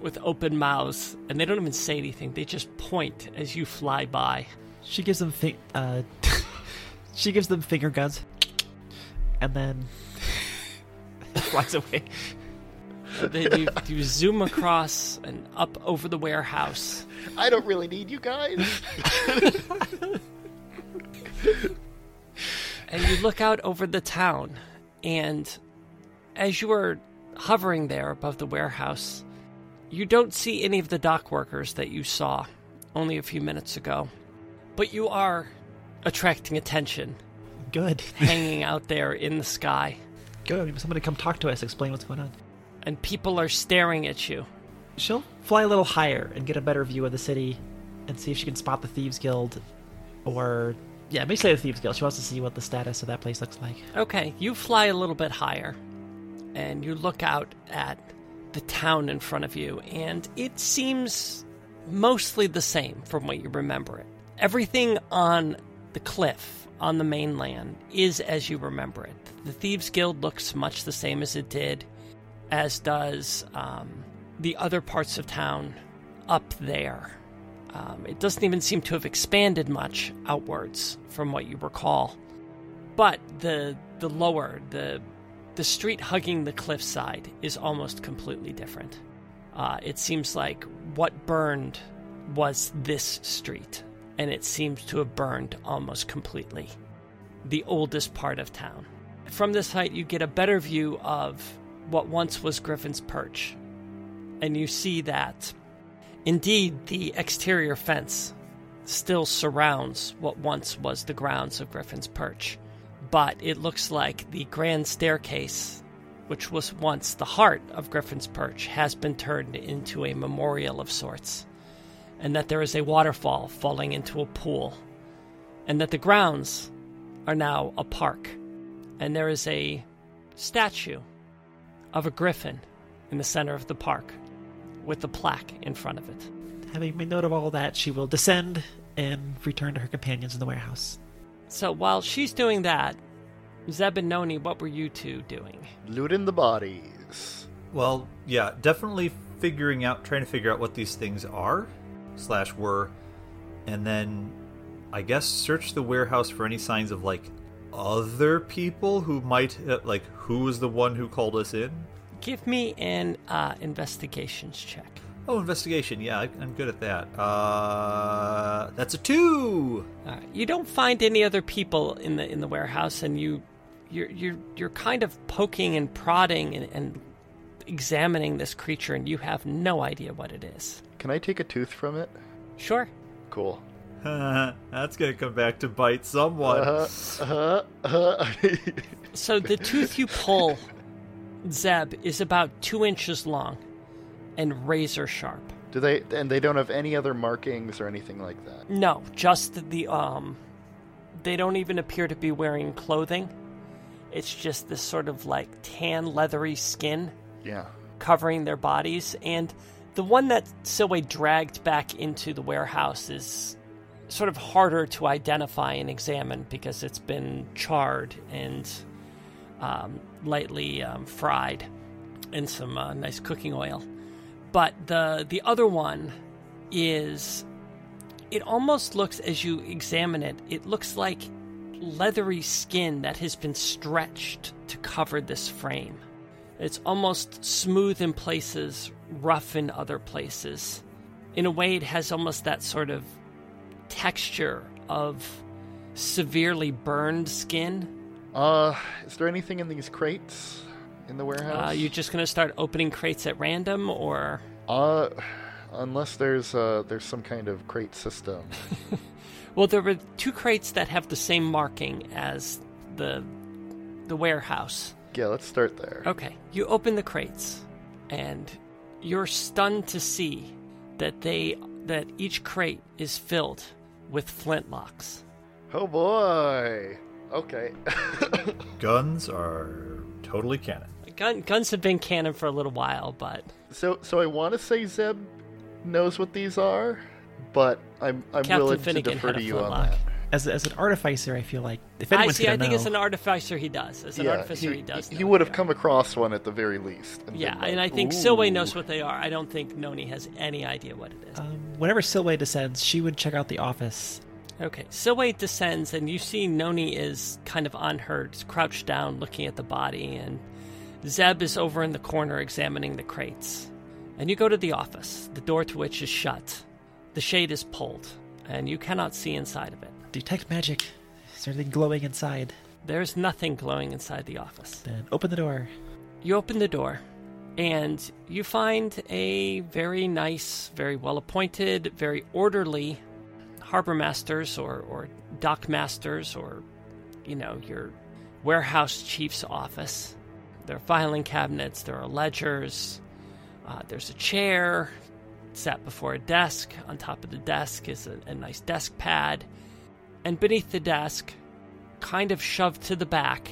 with open mouths, and they don't even say anything. They just point as you fly by. She gives them fi- uh, she gives them finger guns, and then flies away. And then you, you zoom across and up over the warehouse. I don't really need you guys. and you look out over the town, and as you are hovering there above the warehouse, you don't see any of the dock workers that you saw only a few minutes ago. But you are attracting attention, Good, hanging out there in the sky, good. Somebody come talk to us, explain what's going on. and people are staring at you. She'll fly a little higher and get a better view of the city, and see if she can spot the thieves guild, or yeah, basically the thieves guild. She wants to see what the status of that place looks like. Okay, you fly a little bit higher, and you look out at the town in front of you, and it seems mostly the same from what you remember it. Everything on the cliff on the mainland is as you remember it. The Thieves Guild looks much the same as it did. as does um, the other parts of town up there. Um, it doesn't even seem to have expanded much outwards from what you recall. But the the lower the the street hugging the cliffside is almost completely different. Uh, it seems like what burned was this street, and it seems to have burned almost completely. The oldest part of town. From this height, you get a better view of what once was Griffin's Perch, and you see that indeed the exterior fence still surrounds what once was the grounds of Griffin's Perch, but it looks like the grand staircase, which was once the heart of Griffin's Perch, has been turned into a memorial of sorts, and that there is a waterfall falling into a pool, and that the grounds are now a park, and there is a statue of a griffin in the center of the park with the plaque in front of it. Having made note of all that, she will descend and return to her companions in the warehouse. So while she's doing that, Zeb and Noni, what were you two doing? Looting the bodies. Well, yeah, definitely figuring out, trying to figure out what these things are, slash were, and then I guess search the warehouse for any signs of like other people who might uh, like who was the one who called us in. Give me an uh, investigations check. Oh, investigation. Yeah, I, I'm good at that. Uh, that's a two. Uh, you don't find any other people in the in the warehouse, and you you're you're you're kind of poking and prodding and, and examining this creature, and you have no idea what it is. Can I take a tooth from it? Sure. Cool. That's gonna come back to bite someone. Uh, uh, uh. So the tooth you pull, Zeb, is about two inches long and razor sharp. Do they? And they don't have any other markings or anything like that. No, just the um. They don't even appear to be wearing clothing. It's just this sort of like tan, leathery skin Yeah. covering their bodies, and the one that Silwe dragged back into the warehouse is sort of harder to identify and examine because it's been charred and um, lightly um, fried in some uh, nice cooking oil. But the the other one is it almost looks as you examine it, it looks like leathery skin that has been stretched to cover this frame. It's almost smooth in places, rough in other places. In a way, it has almost that sort of texture of severely burned skin. Uh, is there anything in these crates in the warehouse? Uh, you just gonna start opening crates at random, or Uh, unless there's uh there's some kind of crate system. well, there were two crates that have the same marking as the the warehouse. yeah, let's start there. Okay, you open the crates, and you're stunned to see that they that each crate is filled with flintlocks. Oh boy. Okay. Guns are totally canon. Gun, guns have been canon for a little while, but so so I want to say Zeb knows what these are, but I'm I'm Captain willing Finnegan to defer to you on flintlock. that. As, as an artificer, I feel like if I see. I think know, as an artificer, he does. As an yeah, artificer, he, he, does. He, know would have come across one at the very least. and Yeah, been and I think "Ooh." Silwe knows what they are. I don't think Noni has any idea what it is. um, whenever Silwe descends, she would check out the office. Okay, Silwe descends, and you see Noni is kind of on her, crouched down, looking at the body, and Zeb is over in the corner examining the crates. And you go to the office, the door to which is shut. The shade is pulled, and you cannot see inside of it. Detect magic. Is there anything glowing inside? There's nothing glowing inside the office. Then open the door. You open the door, and you find a very nice, very well appointed, very orderly harbor masters or, or dock masters or, you know, your warehouse chief's office. There are filing cabinets, there are ledgers, uh, there's a chair sat before a desk. On top of the desk is a, a nice desk pad. And beneath the desk, kind of shoved to the back,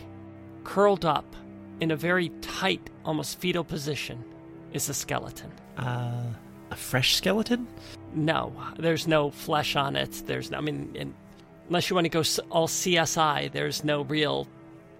curled up in a very tight, almost fetal position, is a skeleton. Uh, a fresh skeleton? No, there's no flesh on it. There's, no, I mean, unless you want to go all CSI, there's no real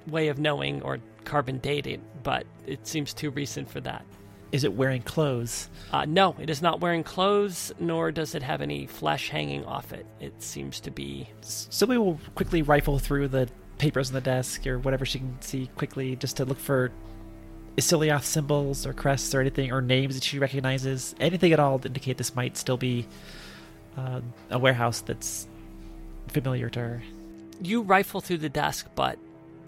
way of knowing or carbon dating, but it seems too recent for that. Is it wearing clothes? Uh, no, it is not wearing clothes, nor does it have any flesh hanging off it. It seems to be. Silwe will quickly rifle through the papers on the desk or whatever she can see quickly just to look for Isilioth symbols or crests or anything or names that she recognizes. Anything at all to indicate this might still be uh, a warehouse that's familiar to her. You rifle through the desk, but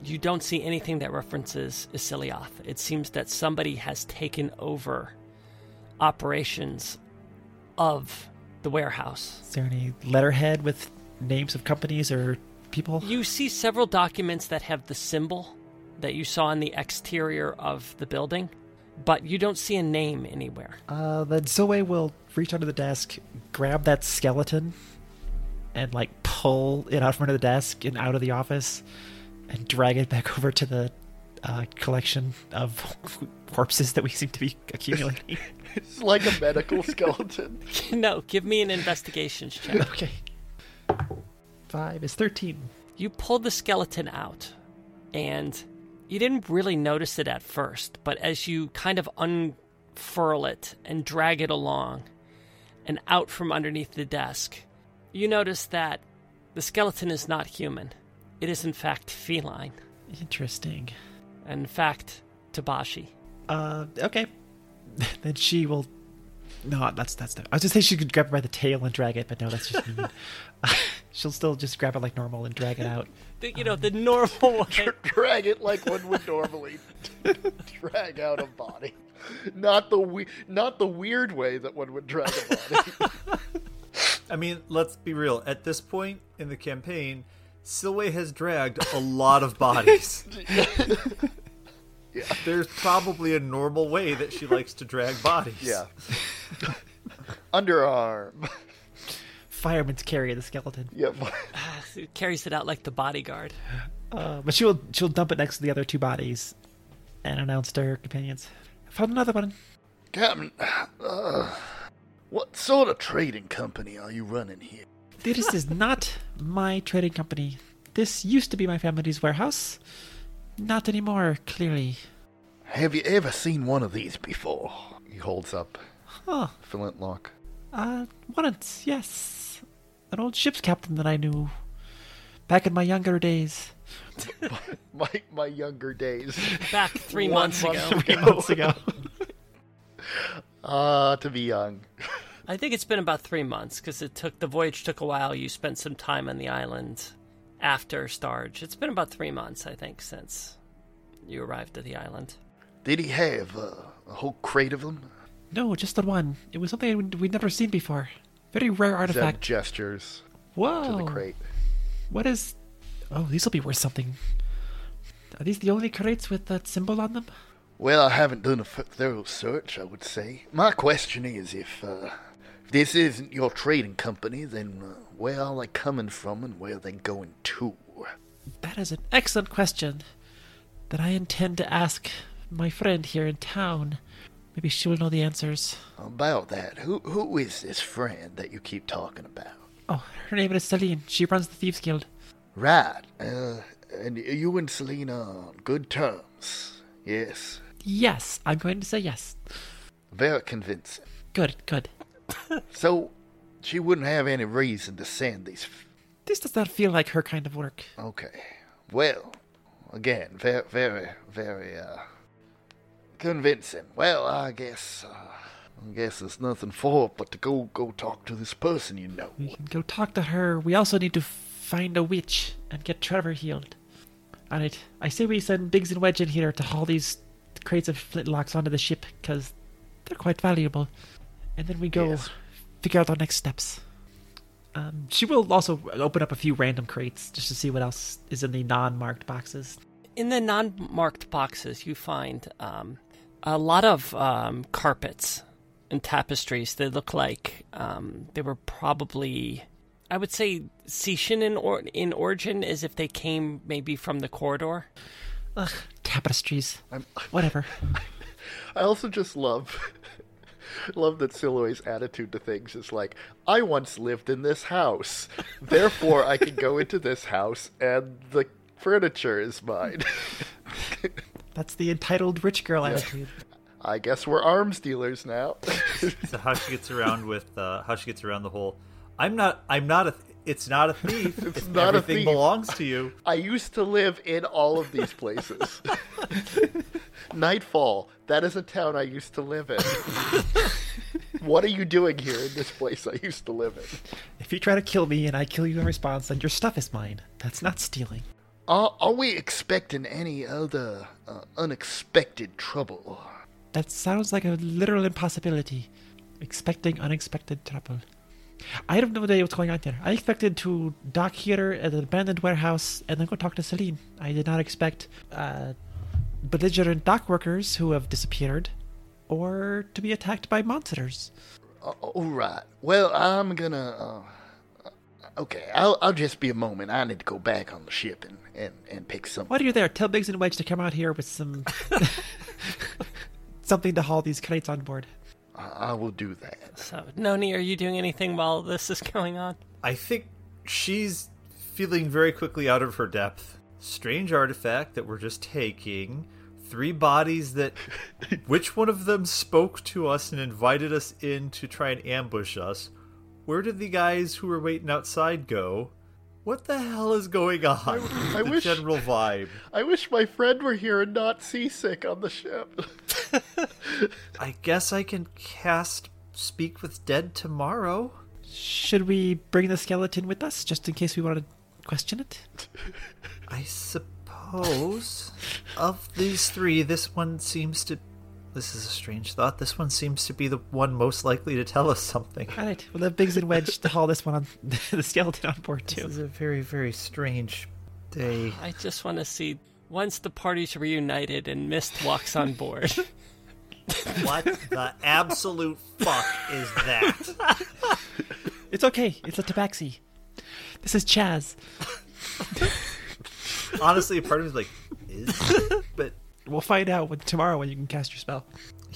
you don't see anything that references Isilioth. It seems that somebody has taken over operations of the warehouse. Is there any letterhead with names of companies or people? You see several documents that have the symbol that you saw on the exterior of the building, but you don't see a name anywhere. Uh, then Zoe will reach under the desk, grab that skeleton, and like pull it out from under the desk and out of the office, and drag it back over to the uh, collection of corpses that we seem to be accumulating. It's like a medical skeleton. no, give me an investigations check. okay. Five is thirteen. You pulled the skeleton out, and you didn't really notice it at first, but as you kind of unfurl it and drag it along and out from underneath the desk, you notice that the skeleton is not human. It is, in fact, feline. Interesting. In fact, Tabaxi. Uh, okay. then she will. No, that's that's. The... I was just saying she could grab it by the tail and drag it, but no, that's just mean. She'll still just grab it like normal and drag it out. The, you know, the normal way. drag it like one would normally drag out a body, not the we- not the weird way that one would drag a body. I mean, let's be real. At this point in the campaign, Silwe has dragged a lot of bodies. yeah, There's probably a normal way that she likes to drag bodies. yeah. Underarm. Fireman's carry of the skeleton. Yep. It carries it out like the bodyguard. Uh, but she'll she'll dump it next to the other two bodies, and announce to her companions, "Found another one." Captain, uh, what sort of trading company are you running here? This is not my trading company. This used to be my family's warehouse. Not anymore, clearly. Have you ever seen one of these before? He holds up Oh, flintlock. uh, once, yes. An old ship's captain that I knew back in my younger days. My my younger days. Back three One months month ago. Three months ago. Ah, to be young. I think it's been about three months because it took the voyage took a while. You spent some time on the island after Starge. It's been about three months, I think, since you arrived at the island. Did he have uh, a whole crate of them? no, just the one. It was something we'd we'd never seen before. Very rare Zeb artifact. gestures Whoa. to the crate. What is. Oh, these will be worth something. Are these the only crates with that symbol on them? Well, I haven't done a thorough search, I would say. My question is if, uh, if this isn't your trading company, then uh, where are they coming from and where are they going to? That is an excellent question that I intend to ask my friend here in town. Maybe she will know the answers. About that, who who is this friend that you keep talking about? Oh, her name is Celine. She runs the Thieves Guild. Right, uh, and you and Selena are on good terms. Yes, Yes, I'm going to say yes. very convincing. Good, good. So, she wouldn't have any reason to send these. F- This does not feel like her kind of work. okay, well, again, very, very, very, uh, convincing. Well, I guess, uh, I guess there's nothing for it but to go, go talk to this person you know. We can go talk to her. We also need to find a witch and get Trevor healed. Alright, I say we send Biggs and Wedge in here to haul these crates of flintlocks onto the ship, because they're quite valuable. And then we go Yes. figure out our next steps. Um, she will also open up a few random crates just to see what else is in the non-marked boxes. In the non-marked boxes, you find um, a lot of um, carpets and tapestries that look like um, they were probably, I would say, Sishan in, or- in origin, as if they came maybe from the corridor. Ugh, tapestries. I'm, Whatever. I also just love love that Silwe's attitude to things is like, I once lived in this house. Therefore I can go into this house and the furniture is mine. That's the entitled rich girl attitude. I guess we're arms dealers now. So how she gets around with uh, how she gets around the whole. I'm not. I'm not a. It's not a thief. it's not a everything thief. belongs to you. I used to live in all of these places. Nightfall. That is a town I used to live in. what are you doing here in this place I used to live in? If you try to kill me and I kill you in response, then your stuff is mine. That's not stealing. Are, are we expecting any other uh, unexpected trouble? That sounds like a literal impossibility. Expecting unexpected trouble. I have no idea what's going on there. I expected to dock here at an abandoned warehouse and then go talk to Celine. I did not expect uh, belligerent dock workers who have disappeared or to be attacked by monsters. Uh, all right. Well, I'm gonna. Uh, okay, I'll, I'll just be a moment. I need to go back on the ship and, and, and pick some. While you're there, tell Biggs and Wedge to come out here with some something to haul these crates on board. I, I will do that. So, Noni, are you doing anything while this is going on? I think she's feeling very quickly out of her depth. Strange artifact that we're just taking. Three bodies that. Which one of them spoke to us and invited us in to try and ambush us? Where did the guys who were waiting outside go? What the hell is going on? I the wish- general vibe. I wish my friend were here and not seasick on the ship. I guess I can cast Speak with Dead tomorrow. Should we bring the skeleton with us just in case we want to question it? I suppose of these three, this one seems to. This is a strange thought. This one seems to be the one most likely to tell us something. All right, we'll have Biggs and Wedge to haul this one on the skeleton on board too. This is a very, very strange day. I just want to see once the party's reunited and Mist walks on board. What the absolute fuck is that? It's okay. It's a tabaxi. This is Chaz. Honestly, part of me is like, is but We'll find out when, tomorrow when you can cast your spell.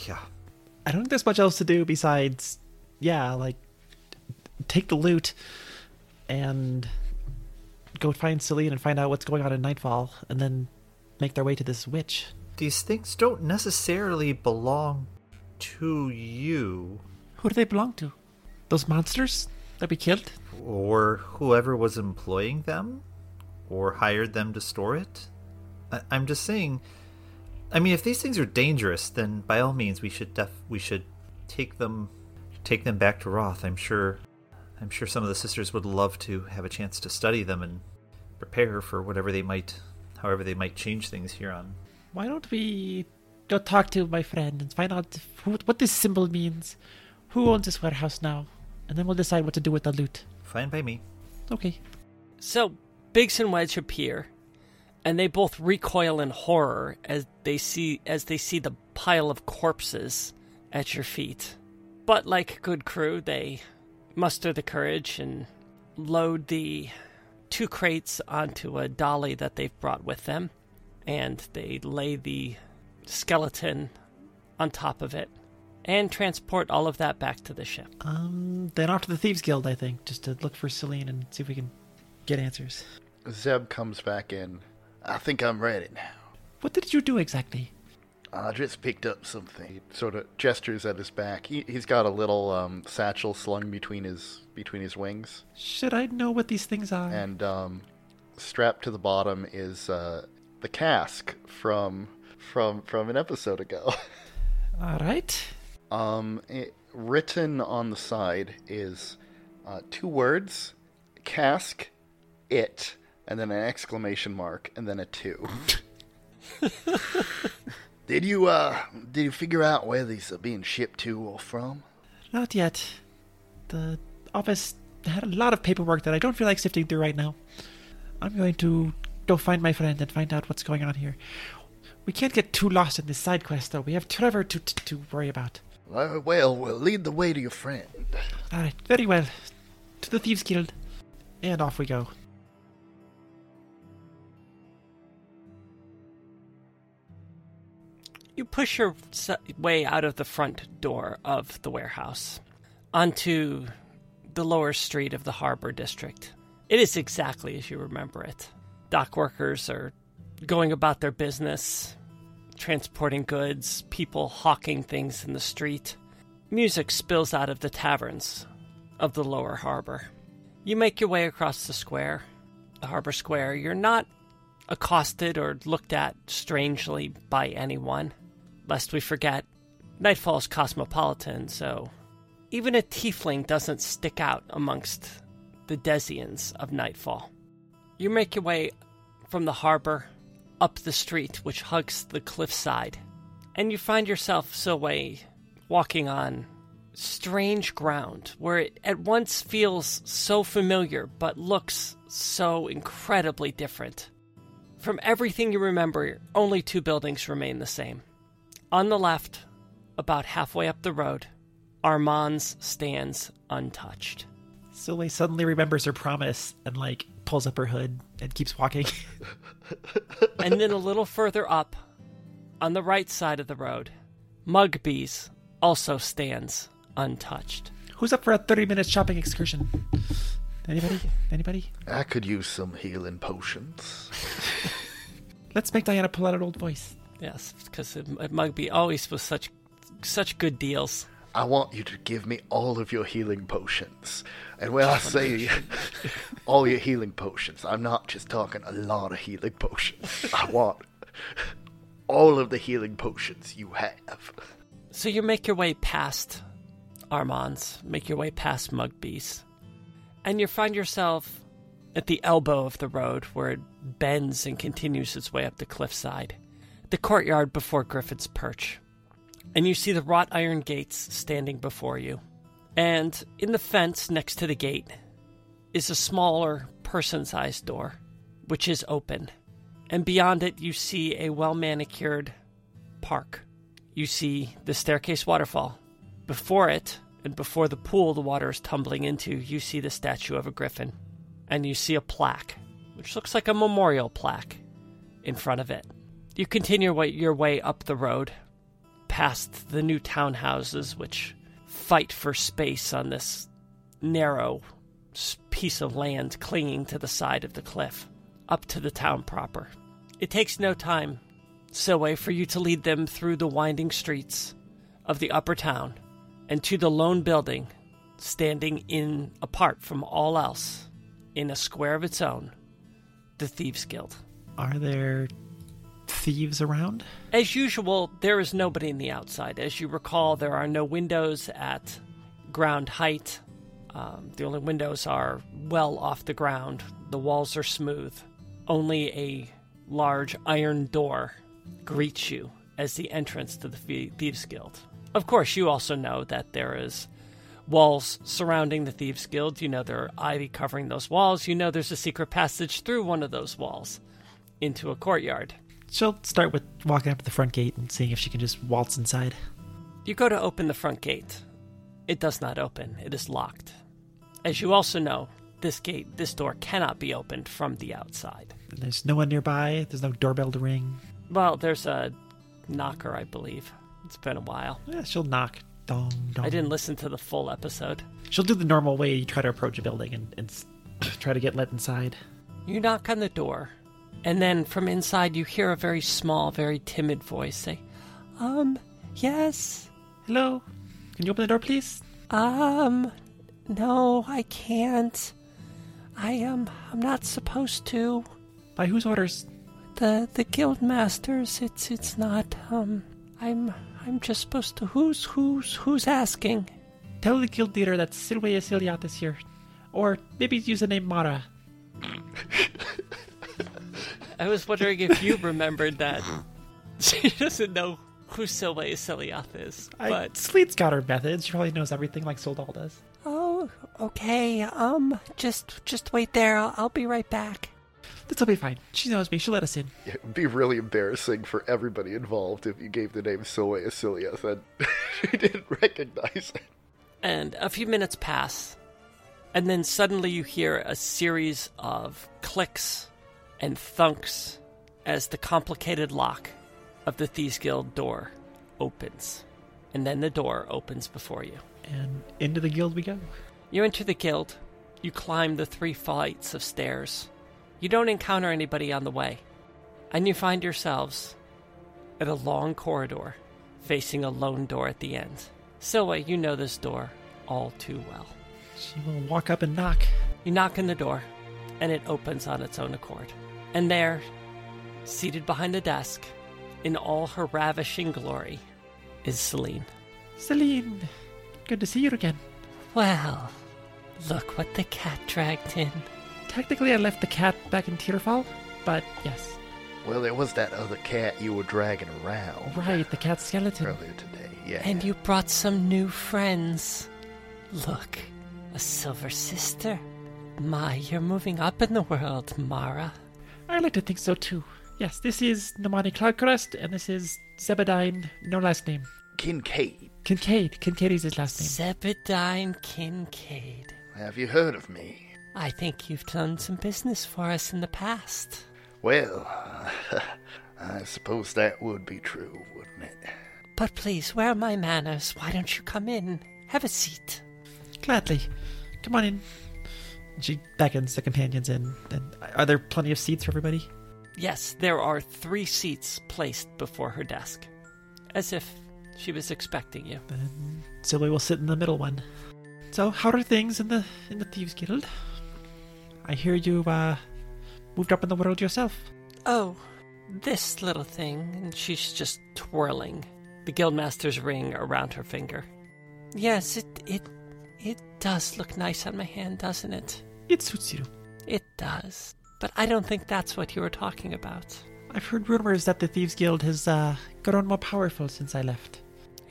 yeah. I don't think there's much else to do besides, yeah, like take the loot and go find Celine and find out what's going on in Nightfall, and then make their way to this witch. These things don't necessarily belong to you Who do they belong to? Those monsters that we killed? or whoever was employing them or hired them to store it. I- I'm just saying. I mean, if these things are dangerous, then by all means we should def- we should take them take them back to Roth. I'm sure I'm sure some of the sisters would love to have a chance to study them and prepare for whatever they might however they might change things here on. Why don't we go talk to my friend and find out who, what this symbol means? Who owns this warehouse now? And then we'll decide what to do with the loot. Fine by me. Okay. so, Biggs and Wedge appear, and they both recoil in horror as they see as they see the pile of corpses at your feet. But like good crew, they muster the courage and load the two crates onto a dolly that they've brought with them, and they lay the skeleton on top of it and transport all of that back to the ship. Um, then off to the Thieves Guild, I think, just to look for Celine and see if we can get answers. Zeb comes back in. I think I'm ready now. What did you do exactly? I just picked up something. He sort of gestures at his back. He, he's got a little um, satchel slung between his between his wings, Should I know what these things are? and um, strapped to the bottom is uh, the cask from from from an episode ago. All right. Um, it, written on the side is uh, two words: cask, it, and then an exclamation mark, and then a two. did you uh did you figure out where these are being shipped to or from? Not yet. The office had a lot of paperwork that I don't feel like sifting through right now. I'm going to go find my friend and find out what's going on here. We can't get too lost in this side quest, though. We have Trevor to to, to worry about. Well, well, lead the way to your friend. All right, very well. To the Thieves Guild, and off we go. You push your way out of the front door of the warehouse onto the lower street of the harbor district. It is exactly as you remember it. Dock workers are going about their business, transporting goods, people hawking things in the street. Music spills out of the taverns of the lower harbor. You make your way across the square, the harbor square. You're not accosted or looked at strangely by anyone. Lest we forget, Nightfall's cosmopolitan, so even a tiefling doesn't stick out amongst the Desians of Nightfall. You make your way from the harbor up the street which hugs the cliffside, and you find yourself Silwe walking on strange ground where it at once feels so familiar but looks so incredibly different. From everything you remember, only two buildings remain the same. On the left, about halfway up the road, Armand's stands untouched. Silwe suddenly remembers her promise and like pulls up her hood and keeps walking. and then a little further up, on the right side of the road, Mugby's also stands untouched. Who's up for a 30 minute shopping excursion? Anybody? Anybody? I could use some healing potions. Let's make Diana pull out an old voice. Yes, because Mugby always was such such good deals. I want you to give me all of your healing potions. And when I say all your healing potions, I'm not just talking a lot of healing potions. I want all of the healing potions you have. So you make your way past Armand's, make your way past Mugby's, and you find yourself at the elbow of the road where it bends and continues its way up the cliffside, the courtyard before Griffin's Perch. And you see the wrought iron gates standing before you. And in the fence next to the gate is a smaller person sized door, which is open. And beyond it, you see a well manicured park. You see the staircase waterfall. Before it, and before the pool the water is tumbling into, you see the statue of a griffin. And you see a plaque, which looks like a memorial plaque, in front of it. You continue your way up the road, past the new townhouses, which fight for space on this narrow piece of land clinging to the side of the cliff, up to the town proper. It takes no time, Silwe, for you to lead them through the winding streets of the upper town and to the lone building standing in apart from all else in a square of its own the thieves guild are there thieves around as usual there is nobody in the outside as you recall there are no windows at ground height um, the only windows are well off the ground the walls are smooth only a large iron door greets you as the entrance to the thieves guild of course, you also know that there is walls surrounding the Thieves Guild. You know there are ivy covering those walls. You know there's a secret passage through one of those walls into a courtyard. She'll start with walking up to the front gate and seeing if she can just waltz inside. You go to open the front gate. It does not open, it is locked. As you also know, this gate, this door cannot be opened from the outside. There's no one nearby, there's no doorbell to ring. Well, there's a knocker, I believe. It's been a while. Yeah, she'll knock. Dong, dong. I didn't listen to the full episode. She'll do the normal way you try to approach a building and, and try to get let inside. You knock on the door, and then from inside you hear a very small, very timid voice say, Um, yes. Hello? Can you open the door, please? Um, no, I can't. I am. Um, I'm not supposed to. By whose orders? The the guild masters. It's it's not. Um, I'm I'm just supposed to. Who's who's who's asking? Tell the guild leader that Silvia Ciliat is here, or maybe use the name Mara. I was wondering if you remembered that. She doesn't know who Silvia Ciliath is, but Sleet's got her methods. She probably knows everything like Soldal does. Oh, okay. Um, just just wait there. I'll, I'll be right back. This'll be fine. She knows me. She'll let us in. It would be really embarrassing for everybody involved if you gave the name Silwe Asilius and she didn't recognize it. And a few minutes pass, and then suddenly you hear a series of clicks and thunks as the complicated lock of the Thieves Guild door opens. And then the door opens before you. And into the guild we go. You enter the guild. You climb the three flights of stairs you don't encounter anybody on the way, and you find yourselves at a long corridor facing a lone door at the end. Silwe, you know this door all too well. She will walk up and knock. You knock on the door, and it opens on its own accord. And there, seated behind a desk, in all her ravishing glory, is Celine. Celine, good to see you again. Well, look what the cat dragged in. Technically, I left the cat back in Tearfall, but yes. Well, there was that other cat you were dragging around Right, the cat skeleton. earlier today. Yeah. And you brought some new friends. Look, a silver sister. My, you're moving up in the world, Mara. I like to think so too. Yes, this is Nomani Cloudcrest, and this is Zebadyne, no last name. Kincaid, Kincaid. Kincaid is his last name. Zebadyne Kincaid. have you heard of me? I think you've done some business for us in the past. Well, I suppose that would be true, wouldn't it? But please, where are my manners? Why don't you come in? Have a seat. Gladly. Come on in. She beckons the companions in. And are there plenty of seats for everybody? Yes, there are three seats placed before her desk, as if she was expecting you. Then Silly will sit in the middle one. So, how are things in the in the Thieves Guild? I hear you uh moved up in the world yourself. Oh, this little thing, and she's just twirling the guildmaster's ring around her finger. Yes, it it it does look nice on my hand, doesn't it? It suits you. It does. But I don't think that's what you were talking about. I've heard rumors that the Thieves Guild has uh, grown more powerful since I left.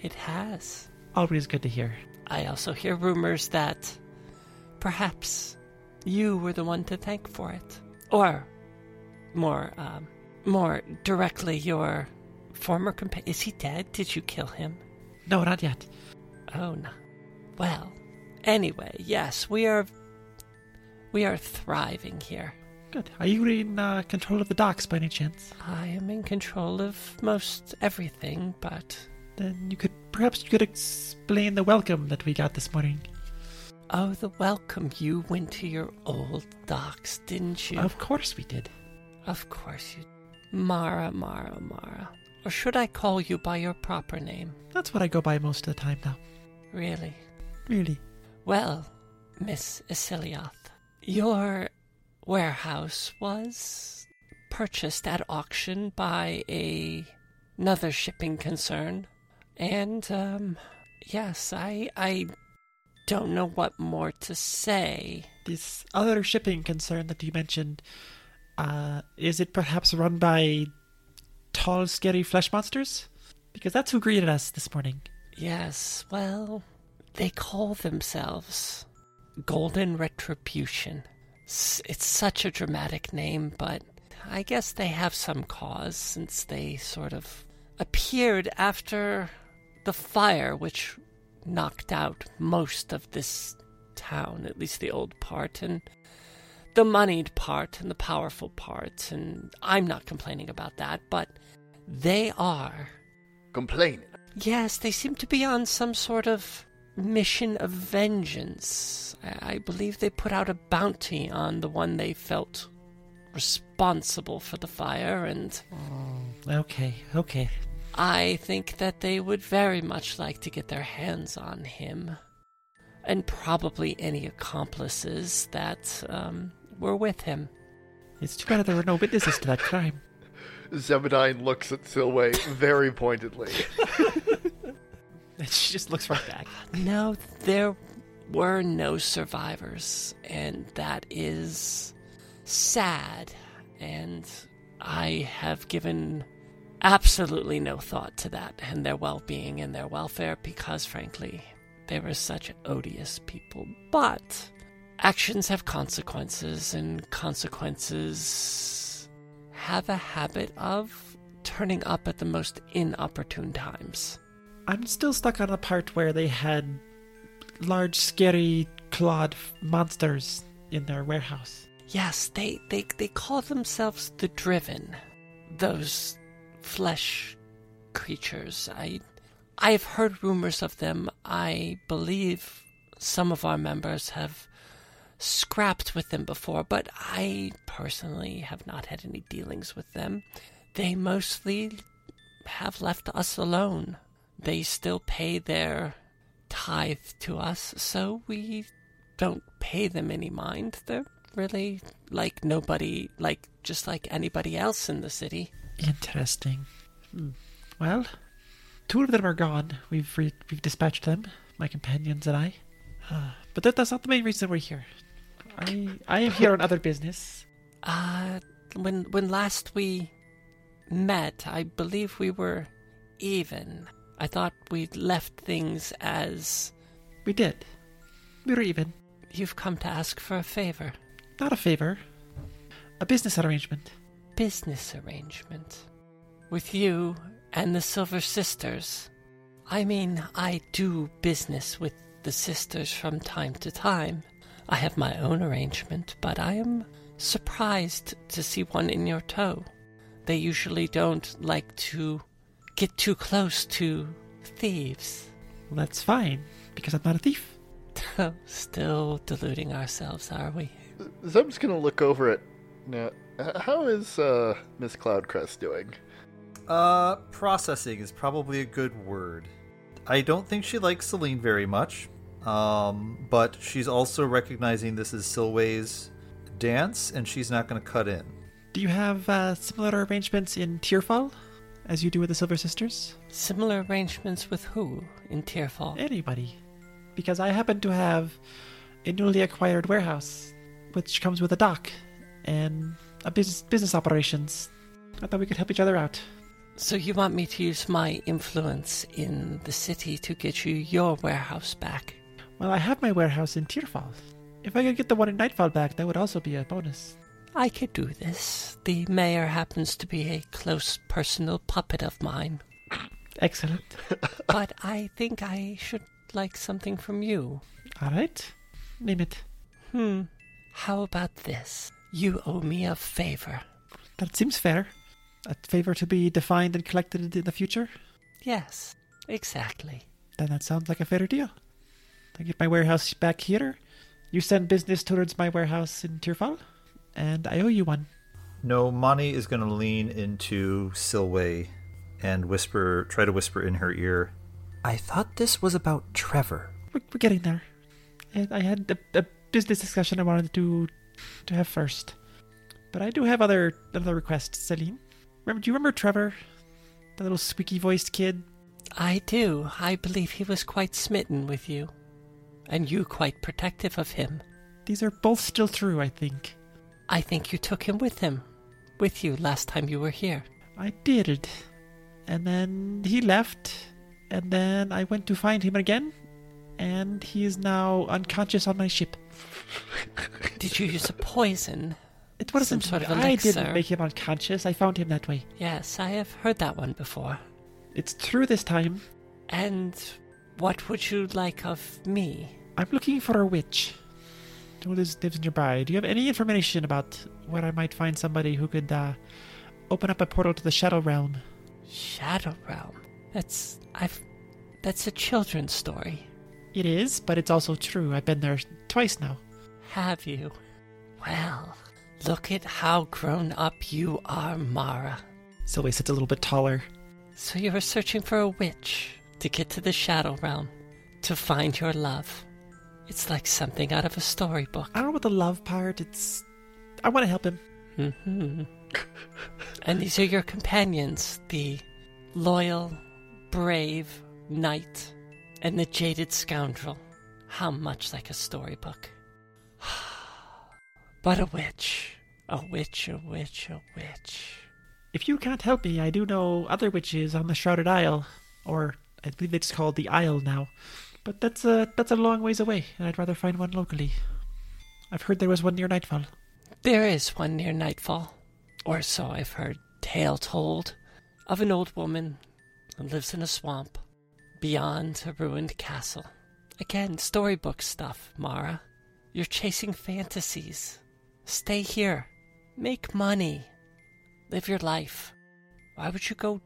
It has. Always good to hear. I also hear rumors that perhaps you were the one to thank for it. Or more um more directly your former companion is he dead? Did you kill him? No, not yet. Oh no. Well, anyway, yes, we are we are thriving here. Good. Are you in uh, control of the docks by any chance? I am in control of most everything, but Then you could perhaps you could explain the welcome that we got this morning. oh, the welcome you went to your old docks, didn't you? Of course we did. Of course you. Did. Mara, Mara, Mara. Or should I call you by your proper name? That's what I go by most of the time now. Really? Really. Well, Miss Isilioth, your warehouse was purchased at auction by a another shipping concern, and um, yes, I I don't know what more to say. This other shipping concern that you mentioned, uh, is it perhaps run by tall, scary flesh monsters? Because that's who greeted us this morning. Yes, well, they call themselves Golden Retribution. It's such a dramatic name, but I guess they have some cause since they sort of appeared after the fire which knocked out most of this town, at least the old part, and the moneyed part and the powerful part, and I'm not complaining about that, but they are. Complaining. Yes, they seem to be on some sort of mission of vengeance. I, I believe they put out a bounty on the one they felt responsible for the fire, and Okay, okay. I think that they would very much like to get their hands on him. And probably any accomplices that um, were with him. It's too bad there were no witnesses to that crime. Zebadyne looks at Silwe very pointedly. She just looks right back. No, there were no survivors, and that is sad. And I have given absolutely no thought to that and their well being and their welfare because, frankly, they were such odious people. But actions have consequences, and consequences have a habit of turning up at the most inopportune times. I'm still stuck on the part where they had large, scary, clawed monsters in their warehouse. Yes, they, they, they call themselves the Driven. Those flesh creatures. I I've heard rumors of them. I believe some of our members have scrapped with them before, but I personally have not had any dealings with them. They mostly have left us alone. They still pay their tithe to us, so we don't pay them any mind. They're really like nobody, like just like anybody else in the city. Interesting. Hmm. Well, two of them are gone. We've re- we've dispatched them, my companions and I. Uh, but that, that's not the main reason we're here. I I am here on other business. Uh, when when last we met, I believe we were even. I thought we'd left things as We did. We were even. you've come to ask for a favor. Not a favor. A business arrangement. Business arrangement. With you and the Silver Sisters. I mean, I do business with the sisters from time to time. I have my own arrangement, but I am surprised to see one in your tow. They usually don't like to get too close to thieves. Well, that's fine because I'm not a thief. Still deluding ourselves, are we? Zeb's gonna look over at. Now, how is uh, Miss Cloudcrest doing? Uh, processing is probably a good word. I don't think she likes Celine very much, um, but she's also recognizing this is Silwe's dance, and she's not going to cut in. Do you have uh, similar arrangements in Tierfall as you do with the Silver Sisters? Similar arrangements with who in Tearfall? Anybody? Because I happen to have a newly acquired warehouse, which comes with a dock and a business business operations. I thought we could help each other out. So you want me to use my influence in the city to get you your warehouse back? Well, I have my warehouse in Tearfall. If I could get the one in Nightfall back, that would also be a bonus. I could do this. The mayor happens to be a close personal puppet of mine, Excellent. but I think I should like something from you. All right. Name it. Hmm. How about this? You owe me a favor. That seems fair. A favor to be defined and collected in the future? Yes, exactly. Then that sounds like a fair deal. I get my warehouse back here. You send business towards my warehouse in Tierfall, and I owe you one. Nomani is going to lean into Silwe and whisper, try to whisper in her ear. I thought this was about Trevor. We're, we're getting there. And I had a, a business discussion I wanted to to have first, but I do have other other requests, Celine. Remember? Do you remember Trevor, the little squeaky-voiced kid? I do. I believe he was quite smitten with you, and you quite protective of him. These are both still true, I think. I think you took him with him, with you last time you were here. I did, and then he left, and then I went to find him again, and he is now unconscious on my ship. Did you use a poison? It wasn't. Some sort of I didn't make him unconscious. I found him that way. Yes, I have heard that one before. It's true this time. And what would you like of me? I'm looking for a witch who lives, lives nearby. Do you have any information about where I might find somebody who could uh, open up a portal to the Shadow Realm? Shadow Realm. That's I've that's a children's story. It is, but it's also true. I've been there twice now. Have you? Well, look at how grown up you are, Mara. Sylvie sits a little bit taller. So you were searching for a witch to get to the Shadow Realm, to find your love. It's like something out of a storybook. I don't know about the love part. It's. I want to help him. hmm and these are your companions the loyal, brave knight and the jaded scoundrel. How much like a storybook. but a witch. A witch, a witch, a witch. If you can't help me, I do know other witches on the Shrouded Isle, or I believe it's called the Isle now. But that's a that's a long ways away, and I'd rather find one locally. I've heard there was one near Nightfall. There is one near nightfall, or so I've heard tale told, of an old woman who lives in a swamp beyond a ruined castle. Again, storybook stuff, Mara. You're chasing fantasies. Stay here. Make money. Live your life. Why would you go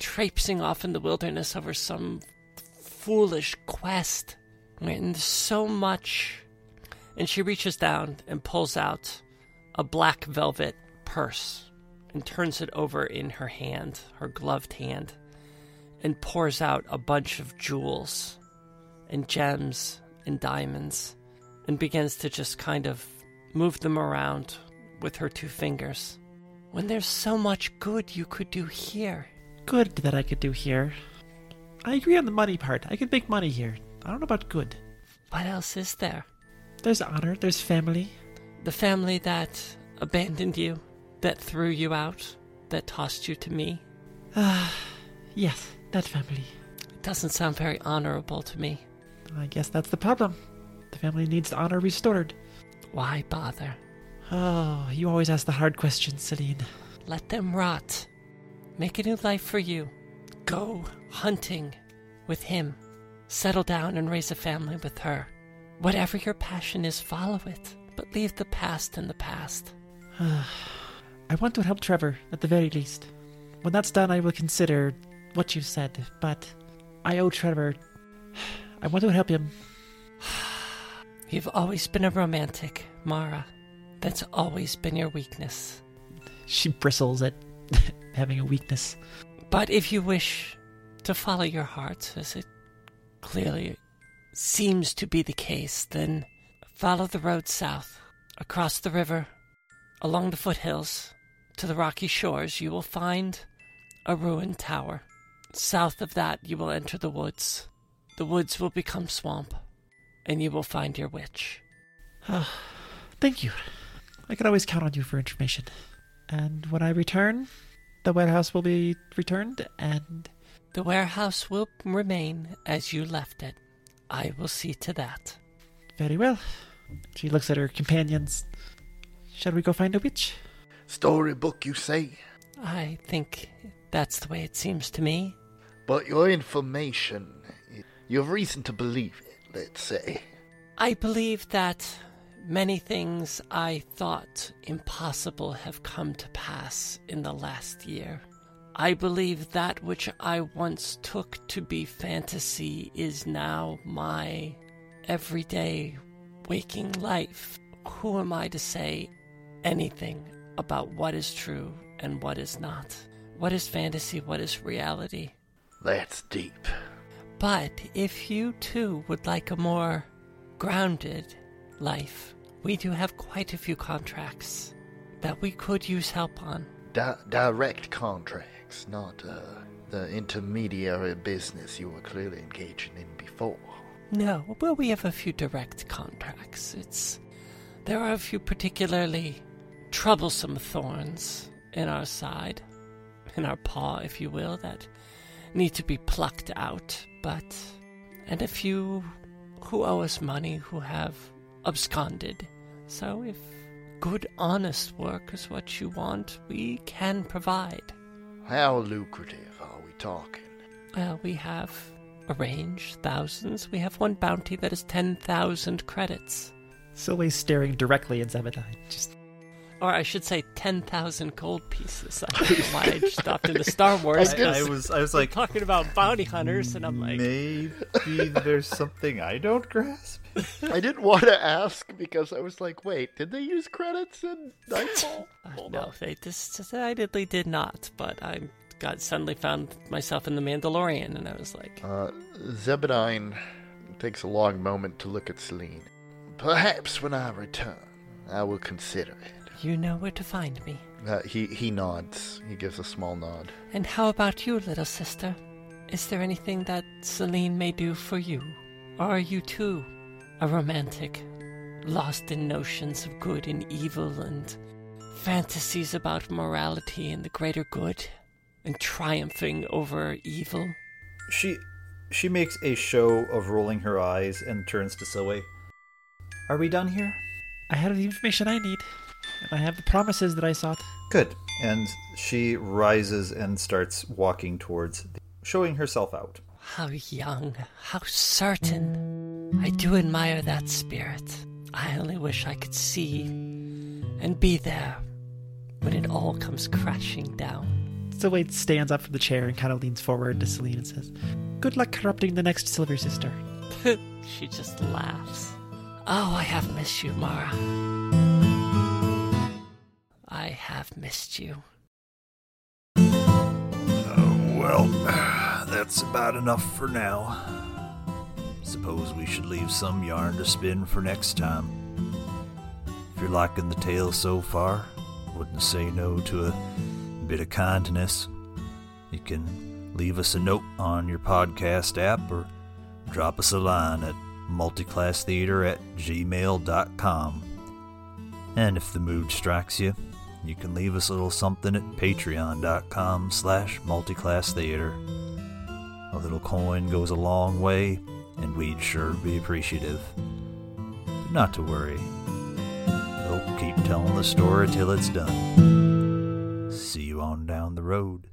traipsing off in the wilderness over some foolish quest there's so much? And she reaches down and pulls out a black velvet purse and turns it over in her hand, her gloved hand. and pours out a bunch of jewels and gems and diamonds and begins to just kind of move them around with her two fingers. When there's so much good you could do here. Good that I could do here. I agree on the money part. I could make money here. I don't know about good. What else is there? There's honor, there's family. The family that abandoned you, that threw you out, that tossed you to me. Ah, yes, that family. It doesn't sound very honorable to me. I guess that's the problem. The family needs honor restored. Why bother? Oh, you always ask the hard questions, Celine. Let them rot. Make a new life for you. Go hunting with him. Settle down and raise a family with her. Whatever your passion is, follow it. But leave the past in the past. I want to help Trevor, at the very least. When that's done, I will consider what you said, but I owe Trevor. I want to help him. You've always been a romantic, Mara. That's always been your weakness. She bristles at having a weakness. But if you wish to follow your heart, as it clearly seems to be the case, then follow the road south, across the river, along the foothills, to the rocky shores. You will find a ruined tower. South of that, you will enter the woods. The woods will become swamp, and you will find your witch. Ah, thank you. I can always count on you for information. And when I return, the warehouse will be returned, and The warehouse will remain as you left it. I will see to that. very well. She looks at her companions. Shall we go find a witch? Storybook, you say? I think that's the way it seems to me. But your information, you have reason to believe it, let's say. I believe that many things I thought impossible have come to pass in the last year. I believe that which I once took to be fantasy is now my everyday waking life. Who am I to say anything about what is true and what is not? What is fantasy? What is reality? That's deep. But if you too would like a more grounded life, we do have quite a few contracts that we could use help on. Di- direct contracts, not uh, the intermediary business you were clearly engaging in before. No, well, we have a few direct contracts. It's there are a few particularly troublesome thorns in our side, in our paw, if you will, that need to be plucked out. But and a few who owe us money who have absconded. So if good, honest work is what you want, we can provide. How lucrative are we talking? Well, we have a range, thousands. We have one bounty that is 10,000 credits. Sylvie's staring directly at Zebediah. Just Or I should say 10,000 gold pieces. I don't know why I stopped into Star Wars. I I, I was I was like talking about bounty hunters, and I'm like, maybe there's something I don't grasp. I didn't want to ask because I was like, wait, did they use credits in Nightfall? uh, no, on. they just decidedly did not. But I got suddenly found myself in The Mandalorian, and I was like, Uh, Zebadyne takes a long moment to look at Celine. Perhaps when I return, I will consider it. You know where to find me. Uh, he he nods. He gives a small nod. And how about you, little sister? Is there anything that Celine may do for you? Or are you too a romantic, lost in notions of good and evil and fantasies about morality and the greater good and triumphing over evil? She she makes a show of rolling her eyes and turns to Silwe. Are we done here? I have the information I need, and I have the promises that I sought. Good. And she rises and starts walking towards, the, showing herself out. How young, how certain. I do admire that spirit. I only wish I could see and be there when it all comes crashing down. Sylvie stands up from the chair and kind of leans forward to Celine and says, Good luck corrupting the next Silver Sister. she just laughs. Oh, I have missed you, Mara. I have missed you. Uh, well, that's about enough for now. Suppose we should leave some yarn to spin for next time. If you're liking the tale so far, wouldn't say no to a bit of kindness. You can leave us a note on your podcast app or drop us a line at multiclasstheater at gmail.com. And if the mood strikes you, you can leave us a little something at patreon.com slash multiclasstheater. A little coin goes a long way, and we'd sure be appreciative. But not to worry. We'll keep telling the story till it's done. See you on down the road.